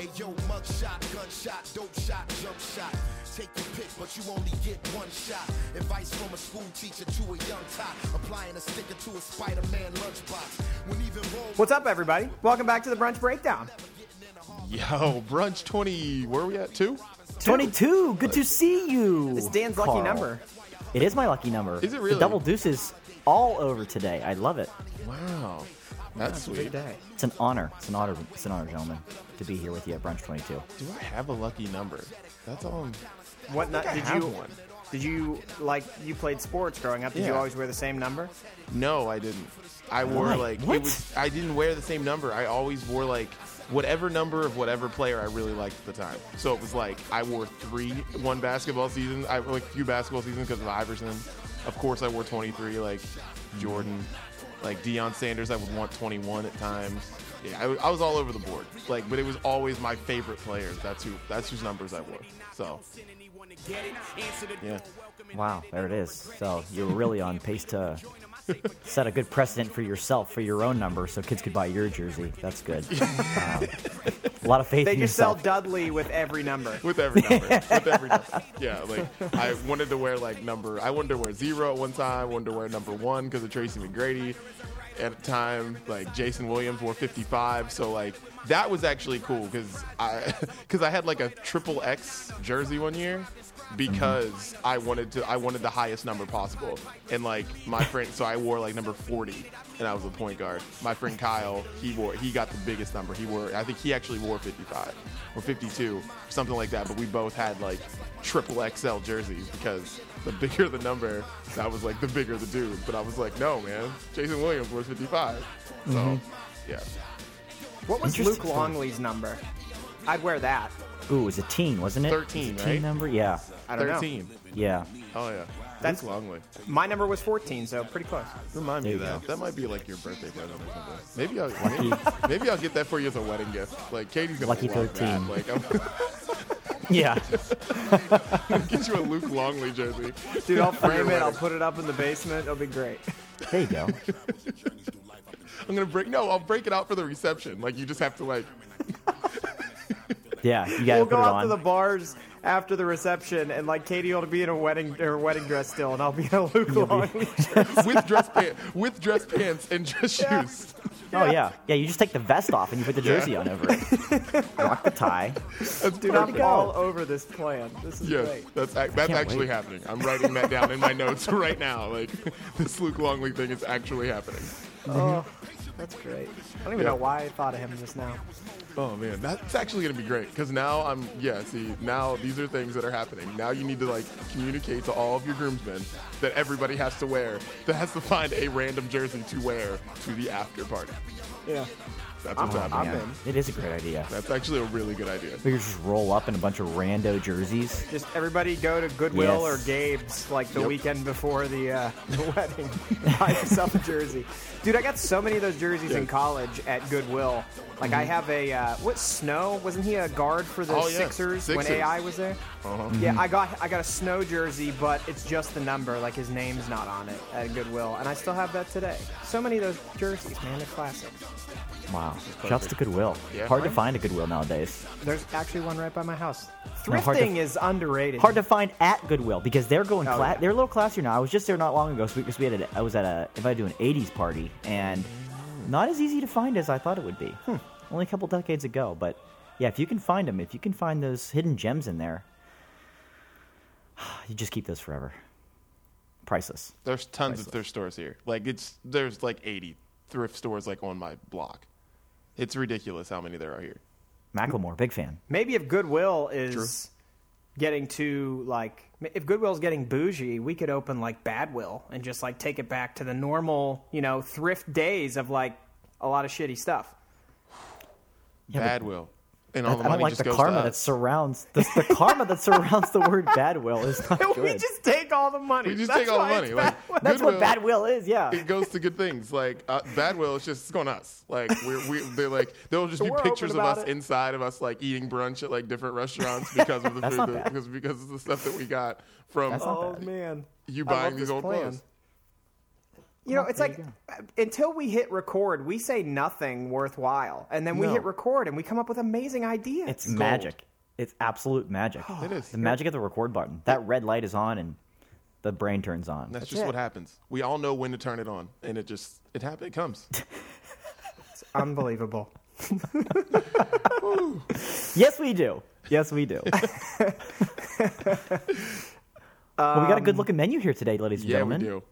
Hey yo, mug shot, gunshot, dope shot, jump shot. Take your pick, but you only get one shot. Advice from a school teacher to a young top. Applying a sticker to a Spider-Man lunchbox. When even Rome What's up, everybody? Welcome back to the Brunch Breakdown. Yo, brunch 20. Where are we at? Two? 22. Good to see you. It's Dan's lucky Carl. number. It is my lucky number. Is it really? The double deuces all over today. I love it. Wow. That's Big sweet. day. It's an honor. It's an honor. It's an honor, gentlemen, to be here with you at Brunch 22. Do I have a lucky number? That's all. I'm- What I nu- think I did have you? one. Did you like you played sports growing up? Did you Yeah. always wear the same number? No, I didn't. I wore Why? like What? it was. I didn't wear the same number. I always wore like whatever number of whatever player I really liked at the time. So it was like I wore three one basketball season. I like a few basketball seasons because of Iverson. Of course, I wore 23 like Jordan, like Deion Sanders. I would want 21 at times. Yeah, I, I was all over the board. Like, but it was always my favorite players. That's who. That's whose numbers I wore. So yeah. Wow, there it is. So you're really on pace to set a good precedent for yourself for your own number, so kids could buy your jersey. That's good. Um, a lot of faith They in just sell. Dudley with every number. with every number. with every number. Yeah, like I wanted to wear like number. I wanted to wear zero at one time. I wanted to wear number one because of Tracy McGrady. At a time, like Jason Williams wore 55, so like that was actually cool because I because I had like a triple X jersey one year because I wanted to I wanted the highest number possible and like my friend so I wore like number 40 and I was a point guard. My friend Kyle he wore he got the biggest number. He wore I think he actually wore 55 or 52 something like that. But we both had like triple XL jerseys because the bigger the number, that was like the bigger the dude. But I was like, no man, Jason Williams wears 55. So mm-hmm. yeah, What was Luke. Longley's number? I'd wear that. Ooh, it was a teen, wasn't it? 13, It was a teen right? number? Yeah. I don't 13. Yeah. Oh yeah, That's- that's Longley. My number was 14, so pretty close. Remind me There of you that. go. That might be like your birthday present or something. Maybe I'll maybe, maybe I'll get that for you as a wedding gift. Like Katie's gonna Lucky love 13. That. Like I'm Yeah. gonna get you a Luke Longley jersey. Dude, I'll frame it. I'll put it up in the basement. It'll be great. There you go. I'm gonna break. No, I'll break it out for the reception. Like you just have to like. Yeah, you gotta We'll put go it out on. to the bars after the reception, and like Katie will be in a wedding her wedding dress still, and I'll be in a Luke Longley shirt. with dress pants, with dress pants and dress Yeah. shoes. Oh yeah, yeah. You just take the vest off and you put the jersey on over it. Rock the tie. That's Dude, I'm all over this plan. This is Yes, great. that's ac- that's actually wait. happening. I'm writing that down in my notes right now. Like this Luke Longley thing is actually happening. Oh, that's great. I don't even Yeah. know why I thought of him just now. Oh man, that's actually gonna be great because now I'm yeah. See, now these are things that are happening. Now you need to like communicate to all of your groomsmen that everybody has to wear. That has to find a random jersey to wear to the after party. Yeah. That's what's I'm- happening. I'm in. it is a great idea. That's actually a really good idea. We could just roll up in a bunch of rando jerseys. Just everybody go to Goodwill Yes. or Gabe's like the Yep. weekend before the, uh, the wedding. Buy yourself a jersey. Dude, I got so many of those jerseys in Yeah. college at Goodwill. Like I have a uh, what Snow? Wasn't he a guard for the Oh, yeah. Sixers, when Sixers. AI was there? Uh-huh. Yeah, I got I got a Snow jersey, but it's just the number. Like his name's not on it at Goodwill, and I still have that today. So many of those jerseys, man, they're classic. Wow. Shouts to Goodwill. Yeah. Hard to find a Goodwill nowadays. There's actually one right by my house. No, hard to- Thrifting is underrated. Hard to find at Goodwill because they're going Oh, cla- yeah. they're a little classier now. I was just there not long ago because we had a, I was at a if I do an 80s party and not as easy to find as I thought it would be. Hmm. Only a couple decades ago, but yeah, if you can find them, if you can find those hidden gems in there, you just keep those forever. Priceless. There's tons of thrift stores here. Like it's there's like 80 thrift stores like on my block. It's ridiculous how many there are here. Macklemore, big fan. Maybe if Goodwill is getting too like if Goodwill's getting bougie, we could open like Badwill and just like take it back to the normal, you know, thrift days of like a lot of shitty stuff. Yeah, but- Badwill. And I, all the I don't like just the goes karma that surrounds the, the karma that surrounds the word bad will is not good. we just take all the money. We just That's take all the why money. Like, Badwill. That's what bad will is, yeah. it goes to good things. Like uh, Badwill, it's just it's going us. Like we're we they're like there'll just be pictures of us it. inside of us like eating brunch at like different restaurants because of the food that, because because of the stuff that we got from That's not Oh bad. man, you buying these old plan. clothes. You know, Well, it's like uh, until we hit record, we say nothing worthwhile, and then we No. hit record and we come up with amazing ideas. It's gold. magic. It's absolute magic. It is. The magic of the record button. That red light is on and the brain turns on. That's, just it. what happens. We all know when to turn it on, and it just it happens. It comes. It's unbelievable. Yes, we do. Yes, we do. well, we got a good looking menu here today, ladies and yeah, we gentlemen. do.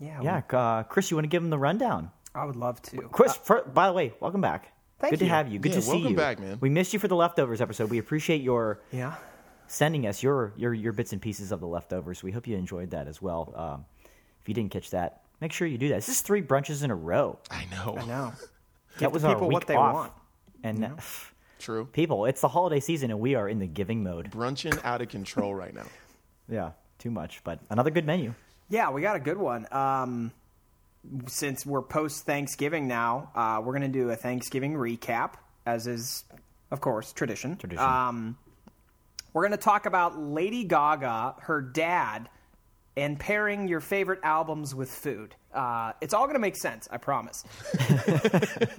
Yeah, Yeah, uh, Chris, you want to give them the rundown? I would love to. Chris, fir- by the way, welcome back. Thank you. good you. to have you. Good Yeah, to see welcome you. back, man. We missed you for the leftovers episode. We appreciate your Yeah. sending us your your your bits and pieces of the leftovers. We hope you enjoyed that as well. Um, if you didn't catch that, make sure you do that. This is three brunches in a row. I know. I know. That was the our people week what they off. want. And True. people, it's the holiday season, and we are in the giving mode. Brunching out of control right now. Yeah, too much, but another good menu. Yeah, we got a good one. Um, since we're post Thanksgiving now, uh, we're going to do a Thanksgiving recap, as is, of course, tradition. Tradition. Um, we're going to talk about Lady Gaga, her dad, and pairing your favorite albums with food. Uh, it's all going to make sense, I promise.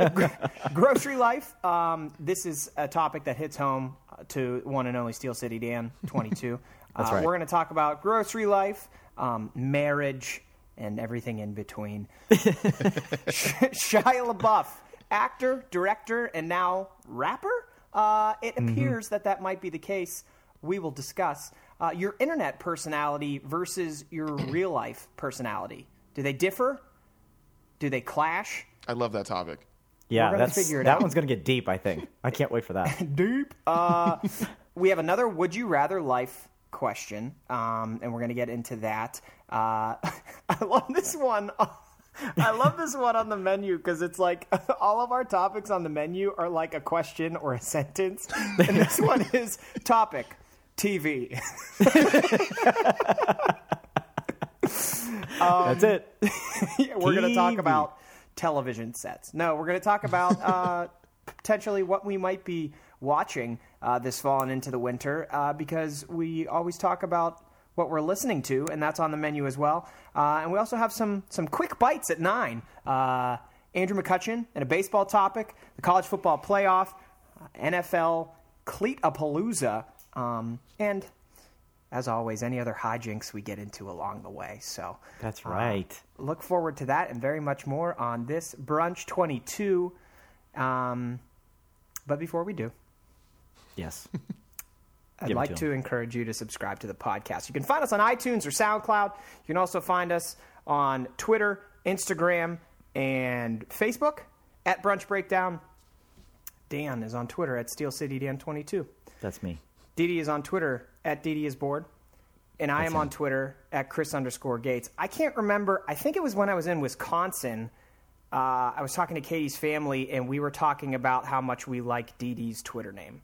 Grocery life. Um, this is a topic that hits home to one and only Steel City Dan, 22. That's uh, right. We're going to talk about grocery life, um, marriage, and everything in between. Shia LaBeouf, actor, director, and now rapper. Uh, it Mm-hmm. appears that that might be the case. We will discuss uh, your internet personality versus your real life personality. Do they differ? Do they clash? I love that topic. Yeah, that's figure it that out. one's gonna get deep. I think. I can't wait for that. Deep. Uh, we have another "Would you rather" life question, um, and we're going to get into that. Uh, I love this one. I love this one on the menu because it's like all of our topics on the menu are like a question or a sentence, and this one is topic TV. that's it. Yeah, we're going to talk about television sets. No, we're going to talk about uh, potentially what we might be watching uh, this fall and into the winter uh, because we always talk about what we're listening to, and that's on the menu as well. Uh, and we also have some some quick bites at nine. Uh, Andrew McCutchen and a baseball topic, the college football playoff, uh, NFL Cleatapalooza, um, and as always, any other hijinks we get into along the way. So That's uh, right. look forward to that and very much more on this brunch 22 um, but before we do Yes. i'd Give like to to encourage you to subscribe to the podcast you can find us on itunes or soundcloud you can also find us on twitter instagram and facebook at brunch breakdown dan is on twitter at steel city dan 22 That's me. Didi is on Twitter at Didi is bored. And I am on Twitter at Chris underscore Gates. I can't remember. I think it was when I was in Wisconsin. Uh, I was talking to Katie's family, and we were talking about how much we like Didi's Twitter name.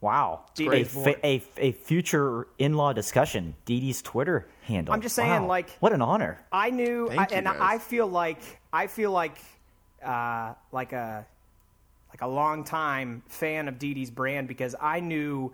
Wow. Dee A, fa- a, a future in law discussion. Dee Dee's Twitter handle. I'm just saying, Wow. like- What an honor. I knew, I, you, and guys. I feel like I feel like uh, like a like a long time fan of Didi's brand because I knew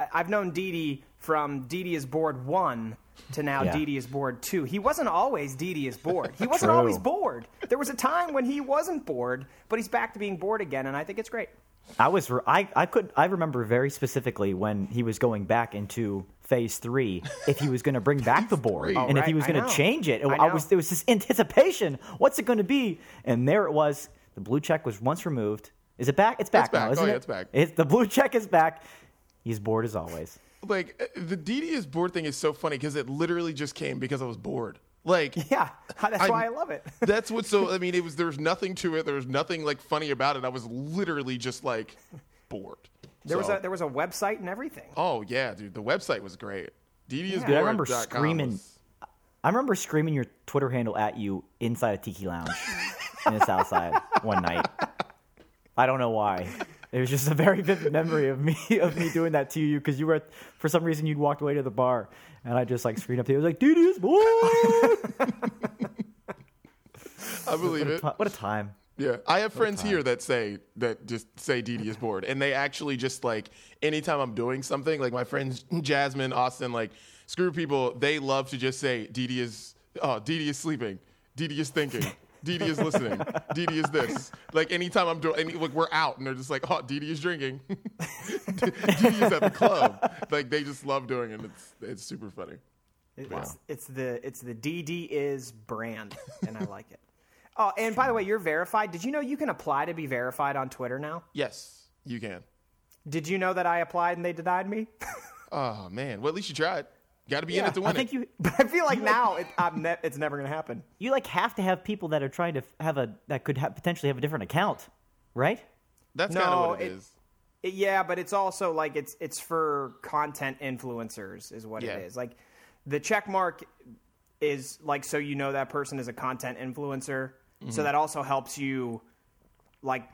I- I've known Didi from Didi is bored one to now Yeah. Didi is bored two. He wasn't always Didi is bored. He wasn't True. always bored. There was a time when he wasn't bored, but he's back to being bored again, and I think it's great. I was I, I could I remember very specifically when he was going back into phase three if he was going to bring back the bored Oh, and if he was going to change it. I I, was there was this anticipation. What's it going to be? And there it was. The blue check was once removed. Is it back? It's back, now, back. isn't Oh, it? it's back. It's, the blue check is back. He's bored as always. Like uh, the DD is bored thing is so funny because it literally just came because I was bored. Like Yeah, that's I'm- why I love it. That's what so I mean it was there was nothing to it. There was nothing like funny about it. I was literally just like bored. There was a there was a website and everything. Oh yeah, dude. The website was great. DD is Dude, I remember screaming- was- I remember screaming your Twitter handle at you inside a tiki lounge in the South Side one night. I don't know why. It was just a very vivid memory of me of me doing that to you because you were for some reason you'd walked away to the bar and I just like screamed up to you. I was like, "Dude, is bored." I believe it. what a time! Yeah, I have friends here that say that just say DD is bored, and they actually just like anytime I'm doing something, like my friends Jasmine, Austin, like screw people, they love to just say DD is Oh, Didi is sleeping. Didi is thinking. Didi is listening. Didi is this. Like anytime I'm doing, any, like we're out and they're just like, oh, Didi is drinking. Didi is at the club. Like they just love doing it. It's it's super funny. It's, it's the it's the DD is brand, and I like it. Oh, and by the way, you're verified. Did you know you can apply to be verified on Twitter now? Yes, you can. Did you know that I applied and they denied me? Oh man. Well, at least you tried. Got to be in it to win I think it. you but I feel like now it, I'm ne- it's never going to happen. you like have to have people that are trying to have a that could ha- potentially have a different account, right? That's kind of No, what it it- is. It- yeah, but it's also like it's it's for content influencers is what Yeah. it is. Like the check mark is like so you know that person is a content influencer. Mm-hmm. So that also helps you like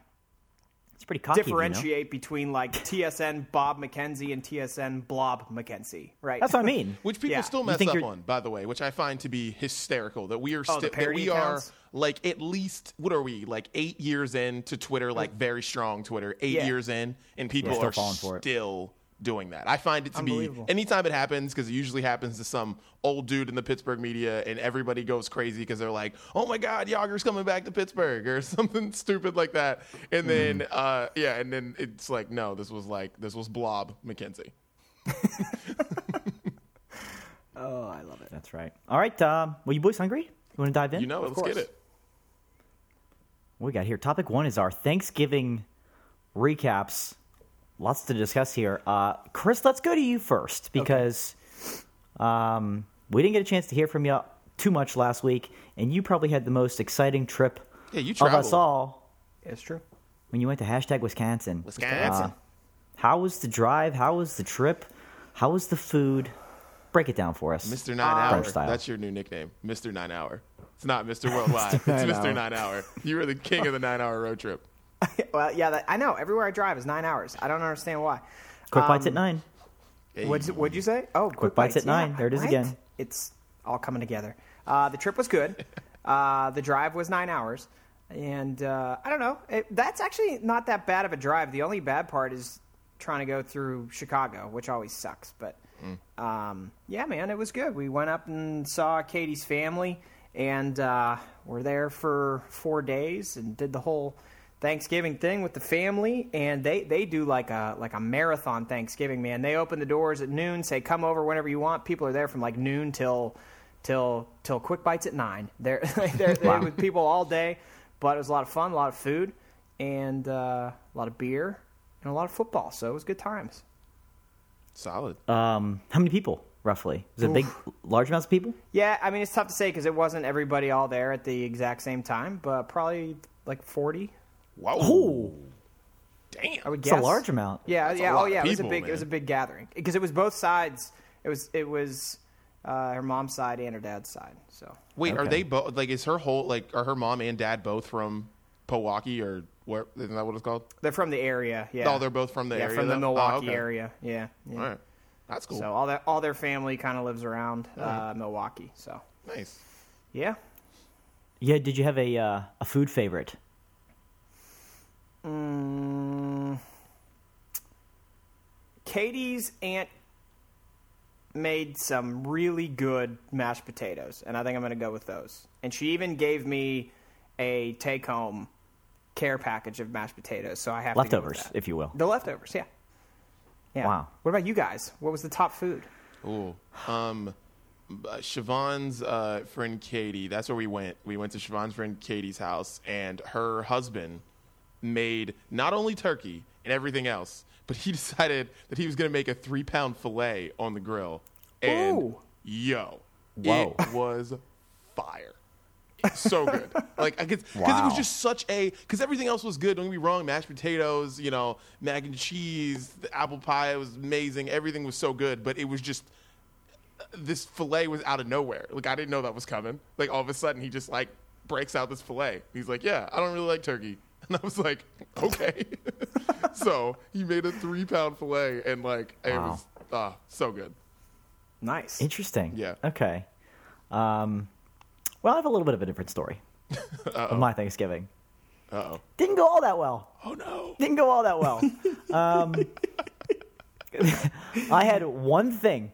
It's pretty cocky. you know? differentiate between like TSN Bob McKenzie and TSN Blob McKenzie, right? That's what I mean. Which people Yeah. still mess up you're- on, by the way, which I find to be hysterical. That we are Oh, the still that we accounts? are like at least what are we like eight years into Twitter, like very strong Twitter, eight Yeah. years in, and people still are falling for it. still doing that. I find it to be anytime it happens because it usually happens to some old dude in the Pittsburgh media, and everybody goes crazy because they're like, "Oh my God, Jagr's coming back to Pittsburgh" or something stupid like that. And then, Mm-hmm. uh, yeah, and then it's like, no, this was like this was Blob McKenzie. oh, I love it. That's right. All right. Um, well, you boys hungry? You want to dive in? You know, it. let's course. get it. What we got here. Topic one is our Thanksgiving recaps. Lots to discuss here. Uh, Chris, let's go to you first because um, we didn't get a chance to hear from you too much last week, and you probably had the most exciting trip Yeah, you of us traveled. all It's true. when you went to hashtag Wisconsin. Wisconsin. Uh, how was the drive? How was the trip? How was the food? Break it down for us. Mr. Nine Hour. Style. That's your new nickname, Mr. Nine Hour. It's not Mr. Worldwide. it's Nine Mr. Hour. Nine Hour. You were the king of the nine hour road trip. Well, yeah, that, I know. Everywhere I drive is nine hours. I don't understand why. Quick bites Um, at nine. What'd, what'd you say? Oh, quick, Bites at nine. Yeah, There it is right? again. It's all coming together. Uh, the trip was good. Uh, the drive was nine hours, and uh, I don't know. It, that's actually not that bad of a drive. The only bad part is trying to go through Chicago, which always sucks. But um, yeah, man, it was good. We went up and saw Katie's family, and uh, we're there for four days and did the whole Thanksgiving thing with the family. And they, they do like a like a marathon Thanksgiving, man. They open the doors at noon, say come over whenever you want. People are there from like noon till till till quick bites at nine. They're they're, they're Wow. with people all day, but it was a lot of fun, a lot of food, and uh, a lot of beer and a lot of football. So it was good times. Solid. Um, how many people roughly? Was it big, large amounts of people? Yeah, I mean it's tough to say because it wasn't everybody all there at the exact same time, but probably like forty. Whoa. Oh, Damn. I would it's guess a large amount. Yeah, That's a yeah, lot oh of yeah. it was a people, big, it was a big gathering because it was both sides. It was it was uh, her mom's side and her dad's side. So Wait, are they both like? Is her whole like? Are her mom and dad both from Milwaukee or where? Isn't that what it's called? they're from the area. Yeah, Oh, they're both from the yeah area. from the? Milwaukee Oh, okay. area. Yeah, yeah. All right, that's cool. So all that all their family kind of lives around uh, Milwaukee. So nice. yeah. Yeah. Did you have a uh, a food favorite? Katie's aunt made some really good mashed potatoes, and I think I'm going to go with those. And she even gave me a take home care package of mashed potatoes, so I have to go with Leftovers, if you will. the leftovers. Yeah. Yeah. Wow. What about you guys? What was the top food? Ooh. Um, uh, Siobhan's uh, friend Katie. That's where we went. We went to Siobhan's friend Katie's house, and her husband made not only turkey and everything else, but he decided that he was going to make a three-pound fillet on the grill. And Ooh. yo, Whoa. it was fire. So good. like I guess because it was just such a because everything else was good. Don't get me wrong. Mashed potatoes, you know, mac and cheese, the apple pie was amazing. Everything was so good, but it was just this fillet was out of nowhere. Like I didn't know that was coming. Like all of a sudden he just like breaks out this fillet. He's like, "Yeah, I don't really like turkey." And I was like, "Okay." so he made a three pound fillet, and like it Wow. was ah so good. Nice. Interesting. Yeah. Okay. Um, well, I have a little bit of a different story of my Thanksgiving. Uh oh. Didn't go all that well. Oh no. Didn't go all that well. um, I had one thing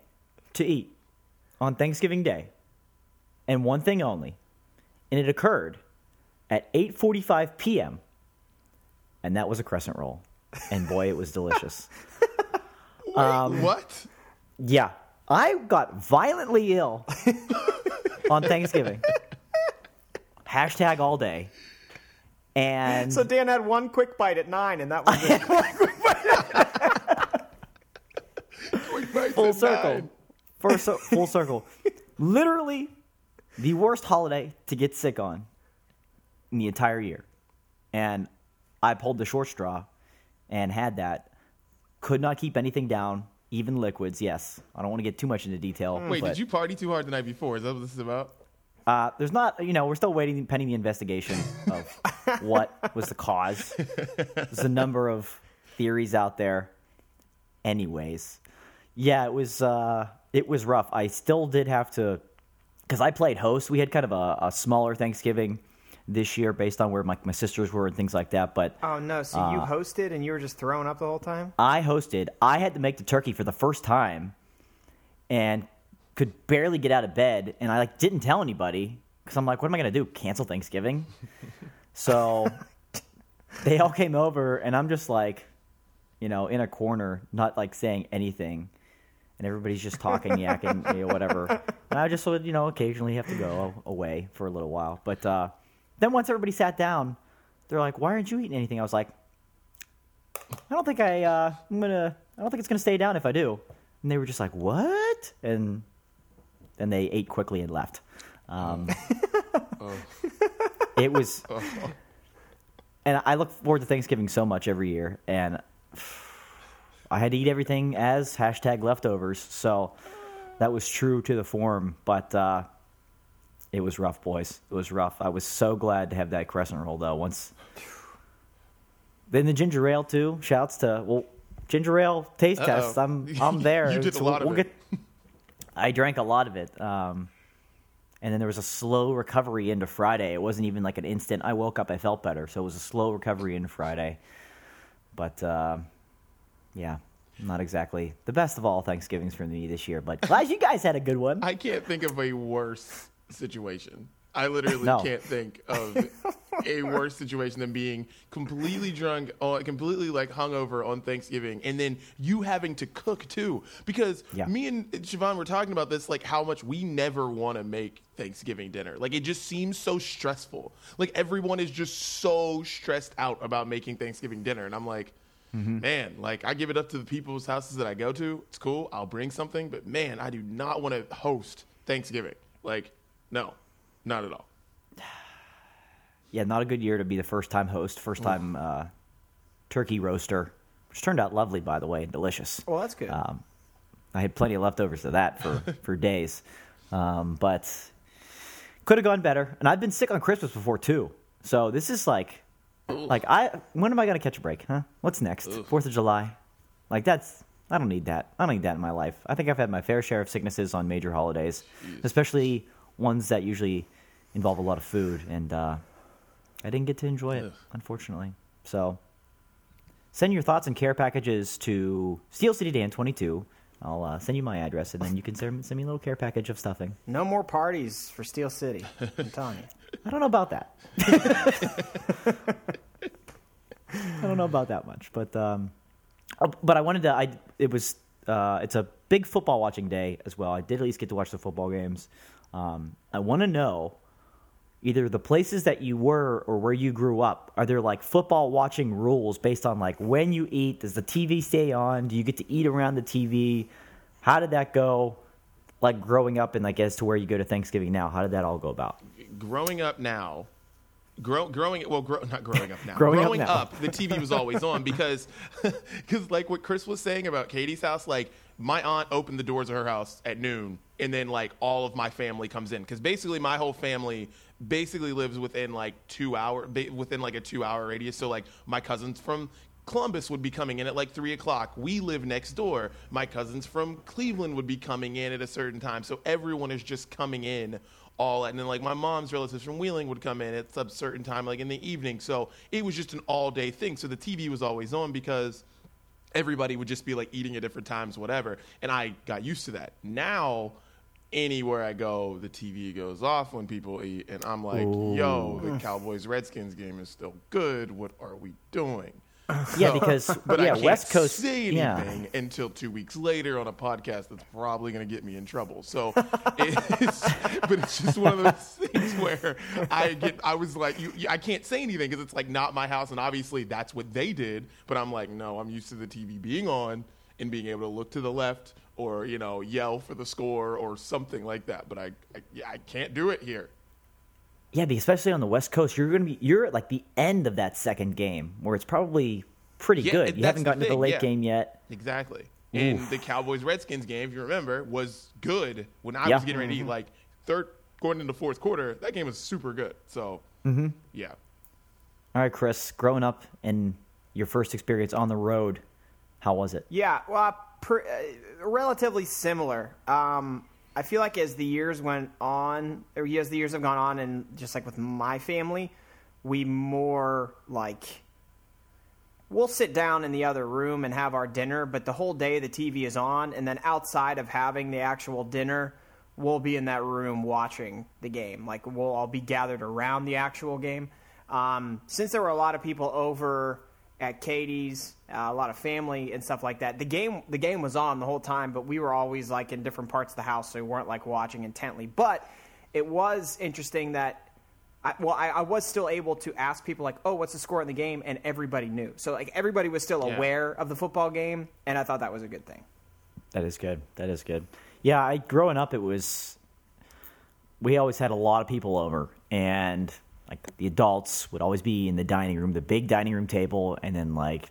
to eat on Thanksgiving Day, and one thing only. And it occurred at 8:45 p.m. and that was a crescent roll. And boy, it was delicious. Um, what? Yeah. I got violently ill on Thanksgiving. Hashtag all day. And So Dan had one quick bite at nine, and that was it. Quick bites full at circle. nine. For full circle. Literally the worst holiday to get sick on in the entire year. And I pulled the short straw and had that. Could not keep anything down, even liquids. Yes. I don't want to get too much into detail. Wait, but, did you party too hard the night before? Is that what this is about? Uh, there's not, you know, we're still waiting, pending the investigation of what was the cause. There's a number of theories out there. Anyways, yeah, it was, uh, it was rough. I still did have to, because I played host. We had kind of a, a smaller Thanksgiving this year based on where my, my sisters were and things like that. But Oh no! So you hosted and you were just throwing up the whole time? I hosted. I had to make the turkey for the first time, and could barely get out of bed. And I like didn't tell anybody because I'm like, what am I gonna do? Cancel Thanksgiving? so they all came over, and I'm just like, you know, in a corner, not like saying anything. And everybody's just talking, yakking, you know, whatever. And I just would, you know, occasionally have to go away for a little while. But uh, then once everybody sat down, they're like, "Why aren't you eating anything?" I was like, I don't think I uh, I'm gonna I don't think it's gonna stay down if I do. And they were just like, What? And then they ate quickly and left. Um, It was and I look forward to Thanksgiving so much every year and I had to eat everything as hashtag leftovers, so that was true to the form, but uh, it was rough, boys. It was rough. I was so glad to have that crescent roll though. Once then the ginger ale too. Shouts to well, ginger ale taste Uh-oh. test. I'm I'm there. You did a lot of we'll it. Get, I drank a lot of it. Um, and then there was a slow recovery into Friday. It wasn't even like an instant. I woke up, I felt better, so it was a slow recovery into Friday. But uh, yeah, not exactly the best of all Thanksgivings for me this year. But glad you guys had a good one. I can't think of a worse situation. I literally No. can't think of a worse situation than being completely drunk, or completely like hungover on Thanksgiving, and then you having to cook too. Because Yeah. me and Siobhan were talking about this, like how much we never want to make Thanksgiving dinner. Like it just seems so stressful. Like everyone is just so stressed out about making Thanksgiving dinner, and I'm like. Mm-hmm. Man, like I give it up to the people's houses that I go to. It's cool. I'll bring something, but man, I do not want to host Thanksgiving. Like, no, not at all. yeah, not a good year to be the first time host, first time uh, turkey roaster, which turned out lovely, by the way, and delicious. Well, that's good. Um, I had plenty of leftovers of that for, for days. Um, but could have gone better. And I've been sick on Christmas before too. So this is like like I when am I gonna catch a break, huh? What's next? Fourth of July? Like that's I don't need that. I don't need that in my life. I think I've had my fair share of sicknesses on major holidays, especially ones that usually involve a lot of food, and uh, I didn't get to enjoy it, Ugh. unfortunately. So send your thoughts and care packages to Steel City Dan 22. I'll uh, send you my address, and then you can send, send me a little care package of stuffing. no more parties for Steel City. I'm telling you. I don't know about that. I don't know about that much, but um, oh, but I wanted to. I it was uh, it's a big football watching day as well. I did at least get to watch the football games. Um, I want to know either the places that you were or where you grew up. Are there like football watching rules based on like when you eat? Does the TV stay on? Do you get to eat around the TV? How did that go? Like growing up and like as to where you go to Thanksgiving now, how did that all go about? Growing up now, grow, growing well, grow, not growing up now. Growing up now. the TV was always on because, because like what Chris was saying about Katie's house, like my aunt opened the doors of her house at noon, and then like all of my family comes in because basically my whole family basically lives within like two hour, ba- within like a two hour radius. So like my cousins from Columbus would be coming in at like three o'clock. We live next door. My cousins from Cleveland would be coming in at a certain time. So everyone is just coming in all and then like my mom's relatives from Wheeling would come in at some certain time, like in the evening. So it was just an all day thing. So the TV was always on because everybody would just be like eating at different times, whatever. And I got used to that. Now, anywhere I go, the TV goes off when people eat, and I'm like, "Yo, the Cowboys Redskins game is still good. What are we doing?" Yeah, So- because but I can't West Coast. say yeah, anything until two weeks later on a podcast that's probably going to get me in trouble. So, it's, but it's just one of those things where I get. I was like, you, you- I can't say anything because it's like not my house, and obviously that's what they did. But I'm like, no, I'm used to the TV being on and being able to look to the left or you know yell for the score or something like that. But I, I, yeah, I can't do it here. yeah, especially on the West Coast, you're gonna be you're at like the end of that second game where it's probably pretty Yeah, good. You haven't the gotten to the late yeah. game yet. Exactly. And the Cowboys Redskins game, if you remember, was good when I Yeah. was getting ready to eat. Like third, going into fourth quarter, that game was super good. So, Mm-hmm. yeah. All right, Chris, growing up and your first experience on the road, how was it? Yeah, well, pr- uh, relatively similar. Um, I feel like as the years went on, or as the years have gone on, and just like with my family, we more like we'll sit down in the other room and have our dinner, but the whole day the TV is on, and then outside of having the actual dinner, we'll be in that room watching the game. Like we'll all be gathered around the actual game. Um, since there were a lot of people over at Katie's, uh, a lot of family and stuff like that, the game the game was on the whole time, but we were always like in different parts of the house, so we weren't like watching intently. But it was interesting that I, well, I, I was still able to ask people like, "Oh, what's the score in the game?" and everybody knew. So like everybody was still Yeah. aware of the football game, and I thought that was a good thing. That is good. That is good. Yeah, I growing up, it was we always had a lot of people over, and like the adults would always be in the dining room, the big dining room table, and then like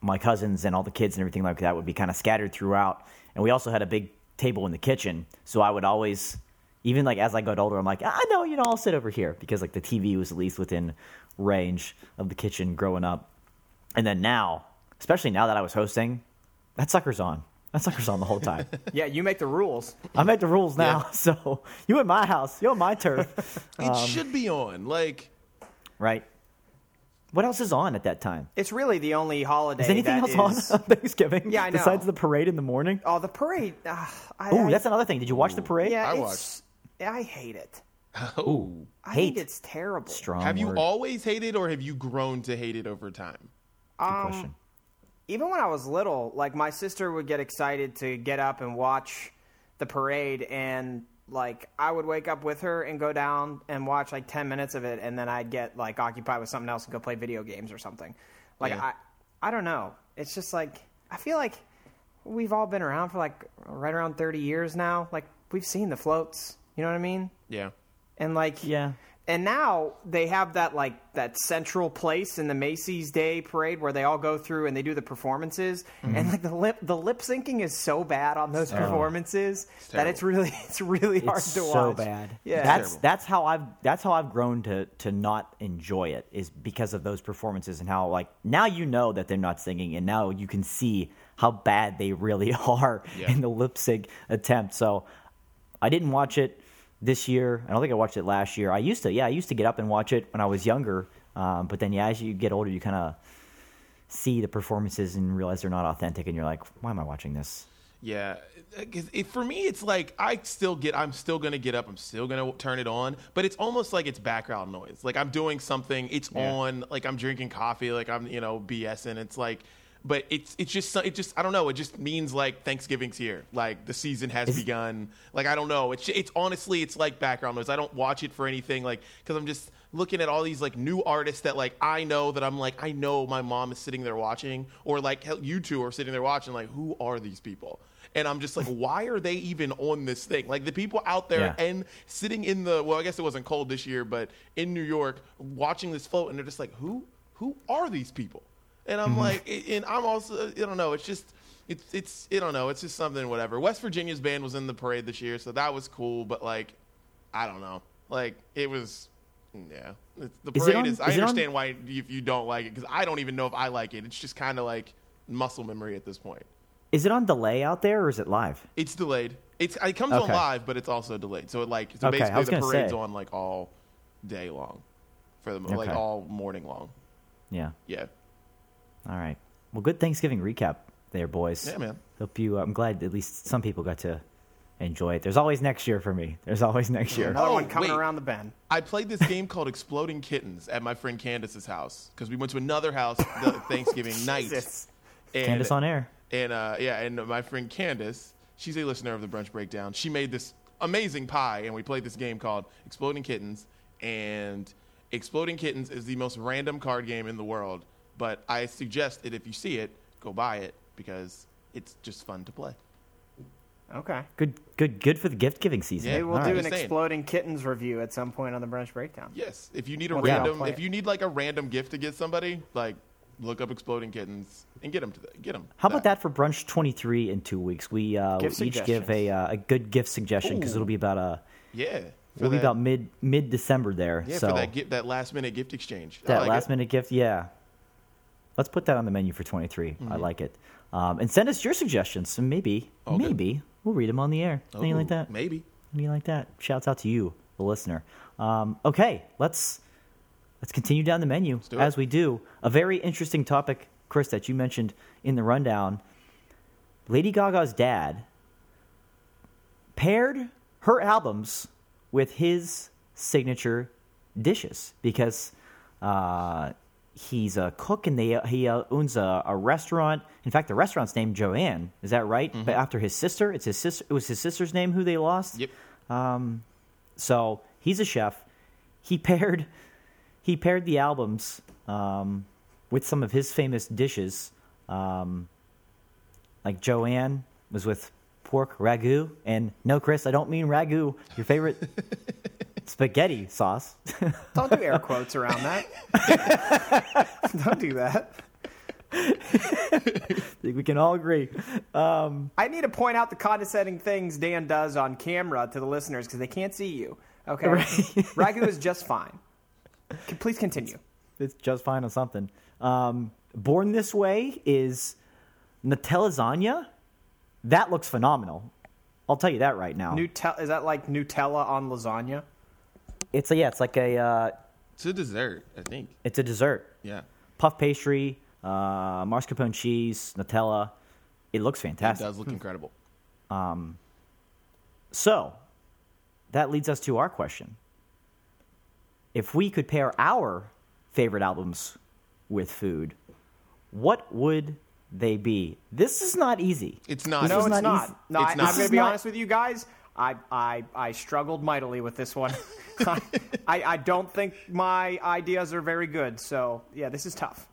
my cousins and all the kids and everything like that would be kind of scattered throughout. And we also had a big table in the kitchen, so I would always, even like as I got older, I'm like, ah, I know, you know, I'll sit over here because like the TV was at least within range of the kitchen growing up. And then now, especially now that I was hosting, that sucker's on. That sucker's on the whole time. Yeah, you make the rules. I make the rules now, so you in my house, you in my turf, It should be on. Like, right? What else is on at that time? It's really the only holiday. Is anything that else is- on on Thanksgiving? Yeah, I know. Besides the parade in the morning. Oh, the parade. Uh, Oh, that's another thing. Did you watch the parade? yeah. I it's, I hate it. oh, I Hate. think it's terrible. Strong. have you always hated or have you grown to hate it over time? Good Um, question. Even when I was little, like my sister would get excited to get up and watch the parade, and like I would wake up with her and go down and watch like ten minutes of it, and then I'd get like occupied with something else and go play video games or something. Like Yeah. I, I don't know. It's just like I feel like we've all been around for like right around thirty years now. Like we've seen the floats. You know what I mean? Yeah. And like Yeah. And now they have that like that central place in the Macy's Day Parade where they all go through and they do the performances, Mm-hmm. and like the lip the lip syncing is so bad on those performances that it's really it's really hard It's to watch. so bad. Yeah, that's that's how I've that's how I've grown to to not enjoy it is because of those performances and how like now you know that they're not singing and now you can see how bad they really are Yeah. in the lip sync attempt. So I didn't watch it this year. I don't think I watched it last year. I used to, yeah, I used to get up and watch it when I was younger. Um, but then, yeah, as you get older, you kind of see the performances and realize they're not authentic, and you're like, why am I watching this? Yeah, it, for me, it's like I still get. I'm still gonna get up. I'm still gonna turn it on. But it's almost like it's background noise. Like I'm doing something. It's on. Like I'm drinking coffee. Like I'm you know BSing. It's like, but it's it's just it just I don't know. It just means like Thanksgiving's here. Like the season has begun. Like I don't know. It's it's honestly it's like background noise. I don't watch it for anything. Like because I'm just looking at all these like new artists that like I know that I'm like I know my mom is sitting there watching or like you two are sitting there watching. Like who are these people? and I'm just like, why are they even on this thing? Like the people out there Yeah. and sitting in the well, I guess it wasn't cold this year, but in New York, watching this float, and they're just like, who who are these people? And I'm mm-hmm. like, and I'm also, uh, I don't know, it's just. It's it's I don't know. It's just something whatever. West Virginia's band was in the parade this year, so that was cool. But like, I don't know. Like it was, yeah. It's, the Is parade on- is. I is it on- understand why if you don't like it because I don't even know if I like it. It's just kind of like muscle memory at this point. Is it on delay out there or is it live? It's delayed. It's it comes on live, but it's also delayed. So it like so Okay, I basically the parade's say. on like all day long, for the like all morning long. Yeah. Yeah, All right. Well, good Thanksgiving recap there, boys. Yeah, man. Hope you. I'm glad at least some people got to enjoy it. There's always next year for me. There's always next year. Another Oh, one coming wait. around the bend. I played this game called Exploding Kittens at my friend Candace's house because we went to another house the Thanksgiving night. And, Candace on air. And uh, yeah, and my friend Candace, she's a listener of the Brunch Breakdown. She made this amazing pie, and we played this game called Exploding Kittens. And Exploding Kittens is the most random card game in the world. But I suggest that if you see it, go buy it because it's just fun to play. Okay. Good, good, good for the gift giving season. Yeah, we'll All do right. an exploding kittens review at some point on the brunch breakdown. Yes, if you need a Well, yeah, I'll random, play if you need like a random gift to get somebody, like look up Exploding Kittens and get them to the, get them. How about that for brunch 23 in two weeks? We uh, Gift we each give a, uh, a good gift suggestion because it'll be about a Yeah, for we'll be about mid mid December there. yeah so for that gift, that last minute gift exchange. That like last it. minute gift, yeah. Let's put that on the menu for 23. I Mm-hmm. like it. Um, and send us your suggestions. So maybe, Okay. maybe we'll read them on the air. Anything like that? Maybe. Anything like that? Shouts out to you, the listener. Um, okay, let's let's continue down the menu do as we do. A very interesting topic, Chris, that you mentioned in the rundown. Lady Gaga's dad paired her albums with his signature dishes because uh, he's a cook and they he owns a, a restaurant. In fact, the restaurant's named Joanne. Is that right? But after his sister, it's his sister. It was his sister's name who they lost. Yep. So he's a chef. He paired he paired the albums um, with some of his famous dishes. Um, like Joanne was with pork ragu, and no, Chris, I don't mean ragu. Your favorite spaghetti sauce. Don't do air quotes around that. Don't do that. I think we can all agree. I need to point out the condescending things Dan does on camera to the listeners because they can't see you. Okay. Ragu is just fine. Please continue. It's just fine on something. Um, Born This Way is Nutella lasagna. That looks phenomenal. I'll tell you that right now. Nutella is that like Nutella on lasagna? It's a yeah, it's like a uh, It's a dessert, I think. it's a dessert. Yeah. puff pastry, uh, mascarpone cheese, Nutella. It looks It fantastic. does look incredible. Um. So, that leads us to our question. If we could pair our favorite albums with food, what would they be? This is not easy. It's not. This No, it's not not. No, It's I, not. I'm This going to be not- honest with you guys. I, I, I struggled mightily with this one. I, I don't think my ideas are very good. So yeah, this is tough.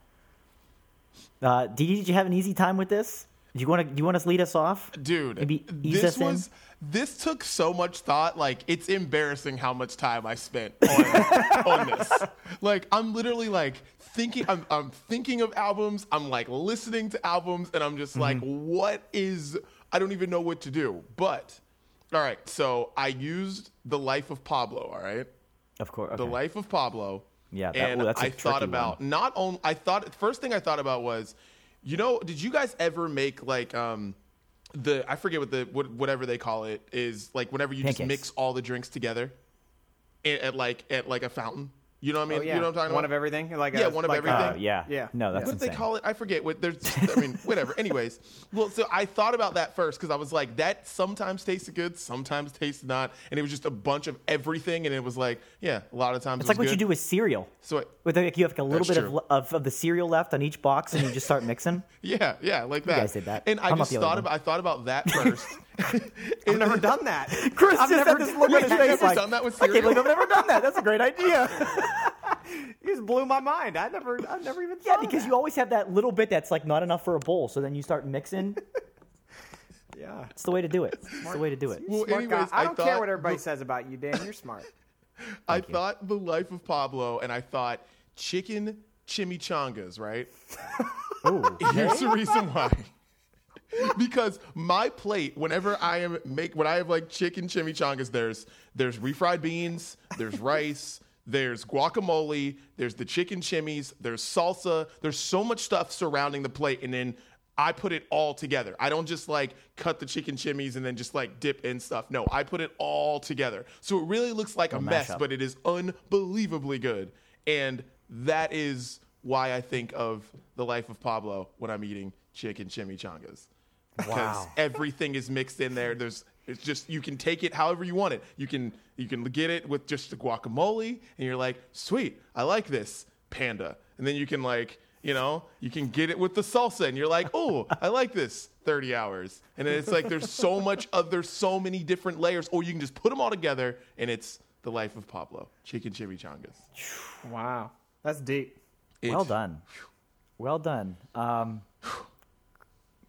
Uh, did, you, did you have an easy time with this? Do you want to? Do you want us to lead us off? Dude, Maybe ease this us in? was this took so much thought. Like it's embarrassing how much time I spent on, on this. Like I'm literally like thinking. I'm, I'm thinking of albums. I'm like listening to albums, and I'm just like, Mm-hmm. what is? I don't even know what to do. But all right, so I used the Life of Pablo. All right. Of course. The. Life of Pablo. Yeah, that- and ooh, I thought about not only I thought first thing I thought about was, you know, did you guys ever make like um the I forget what the what, whatever they call it is like whenever you just mix all the drinks together at, at like at like a fountain. You know what I mean? Oh, yeah. You know what I'm talking One about? of everything. Like Yeah, a, one of like everything. Uh, yeah. Yeah. No, that's what do they call it? I forget. What there's, I mean, whatever. Anyways, well, so I thought about that first because I was like, that sometimes tasted good, sometimes tastes not, and it was just a bunch of everything, and it was like, yeah, a lot of times It's it like was what you do with cereal. So I- With like you have like a little bit of, of of the cereal left on each box, and you just start mixing. Yeah, yeah, like that. guys did that. And I I'm just thought about I thought about that first. I've never done that. Chris I've just never had this look on his You've face never like, done that with I can't believe I've never done that. That's a great idea. You just blew my mind. I never, I never even. yeah, because that. you always have that little bit that's like not enough for a bowl, so then you start mixing. Yeah. It's the way to do it. It's the way to do it. Well, Smart guy. anyways, I I don't care what everybody the- says about you, Dan. You're smart. I you. thought the life of Pablo, and I thought chicken chimichangas. Right? Ooh, Here's the reason why. because my plate, whenever I am make when I have like chicken chimichangas, there's there's refried beans, there's rice, there's guacamole, there's the chicken chimis, there's salsa, there's so much stuff surrounding the plate, and then I put it all together. I don't just like cut the chicken chimis and then just like dip in stuff. No, I put it all together. So it really looks like a mess, mashup. but it is unbelievably good. And that is why I think of the life of Pablo when I'm eating chicken chimichangas. Because Wow. everything is mixed in there. There's It's just you can take it however you want it. You can you can get it with just the guacamole, and you're like, sweet, I like this panda. And then you can like, you know, you can get it with the salsa, and you're like, oh, I like this. 30 hours, and it's like there's so much of there's so many different layers, or you can just put them all together, and it's the life of Pablo chicken chimichangas. Wow, that's deep. Well It- done. Well done. Um,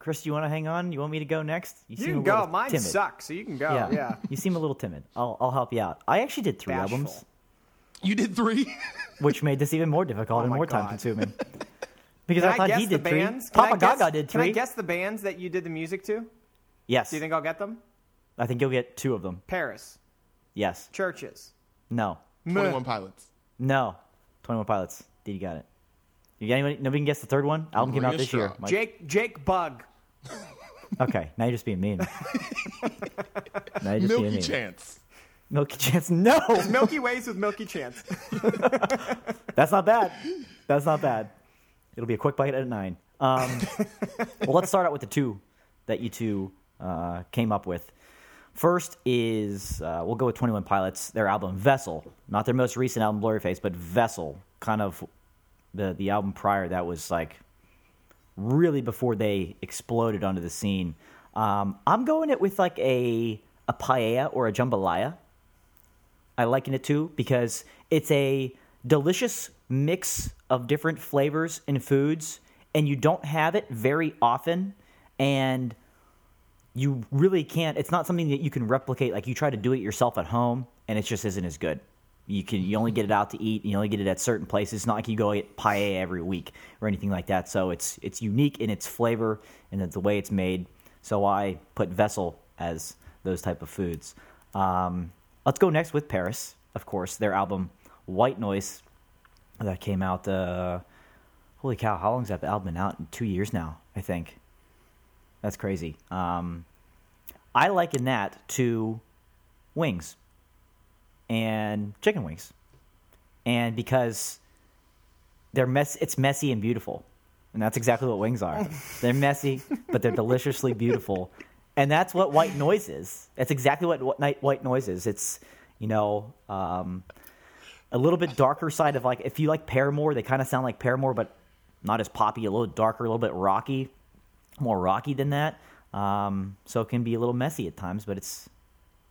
Chris, do you want to hang on? You want me to go next? You seem a can go. little Mine timid. sucks, so you can go. Yeah. Yeah. You seem a little timid. I'll, I'll help you out. I actually did three Bashful. albums, You did three. which made this even more difficult oh and Oh my more time consuming. Because Can I thought guess he the did three. bands? Can Papa guess- Gaga did three. Can I guess the bands that you did the music to? yes. Do you think I'll get them? I think you'll get two of them. PVRIS, Yes. CHVRCHES. No. 21 pilots. No. 21 Pilots. Did you got it? You got anybody? Nobody can guess the third one? Album came out this year. Mike. Jake Jake Bugg. Okay, now you're just being mean. now you're just being Milky mean. Chance. Milky Chance. No, Milky Ways with Milky Chance. that's not bad. That's not bad. It'll be a quick bite at a nine. Um, well, let's start out with the two that you two uh, came up with. First is uh, we'll go with Twenty One Pilots. Their album Vessel, not their most recent album Blurryface, but Vessel, kind of the the album prior that was like really before they exploded onto the scene. Um, I'm going it with like a a paella or a jambalaya. I liken it to because it's a delicious mix of different flavors and foods, and you don't have it very often, and you really can't. It's not something that you can replicate. Like you try to do it yourself at home, and it just isn't as good. You can you only get it out to eat. You only get it at certain places. It's not like you go get paella every week or anything like that. So it's it's unique in its flavor and the way it's made. So I put vessel as those type of foods. Um, let's go next with PVRIS, of course. Their album White Noise that came out. Uh, holy cow! How long's that album been out? Two years now, I think. That's crazy. Um, I liken that to wings and chicken wings, and because they're mess, it's messy and beautiful, and that's exactly what wings are. they're messy, but they're deliciously beautiful, and that's what white noise is. That's exactly what, what night white noise is. It's you know. Um, a little bit darker side of like if you like Paramore, they kind of sound like Paramore, but not as poppy, a little darker, a little bit rocky, more rocky than that. Um, so it can be a little messy at times, but it's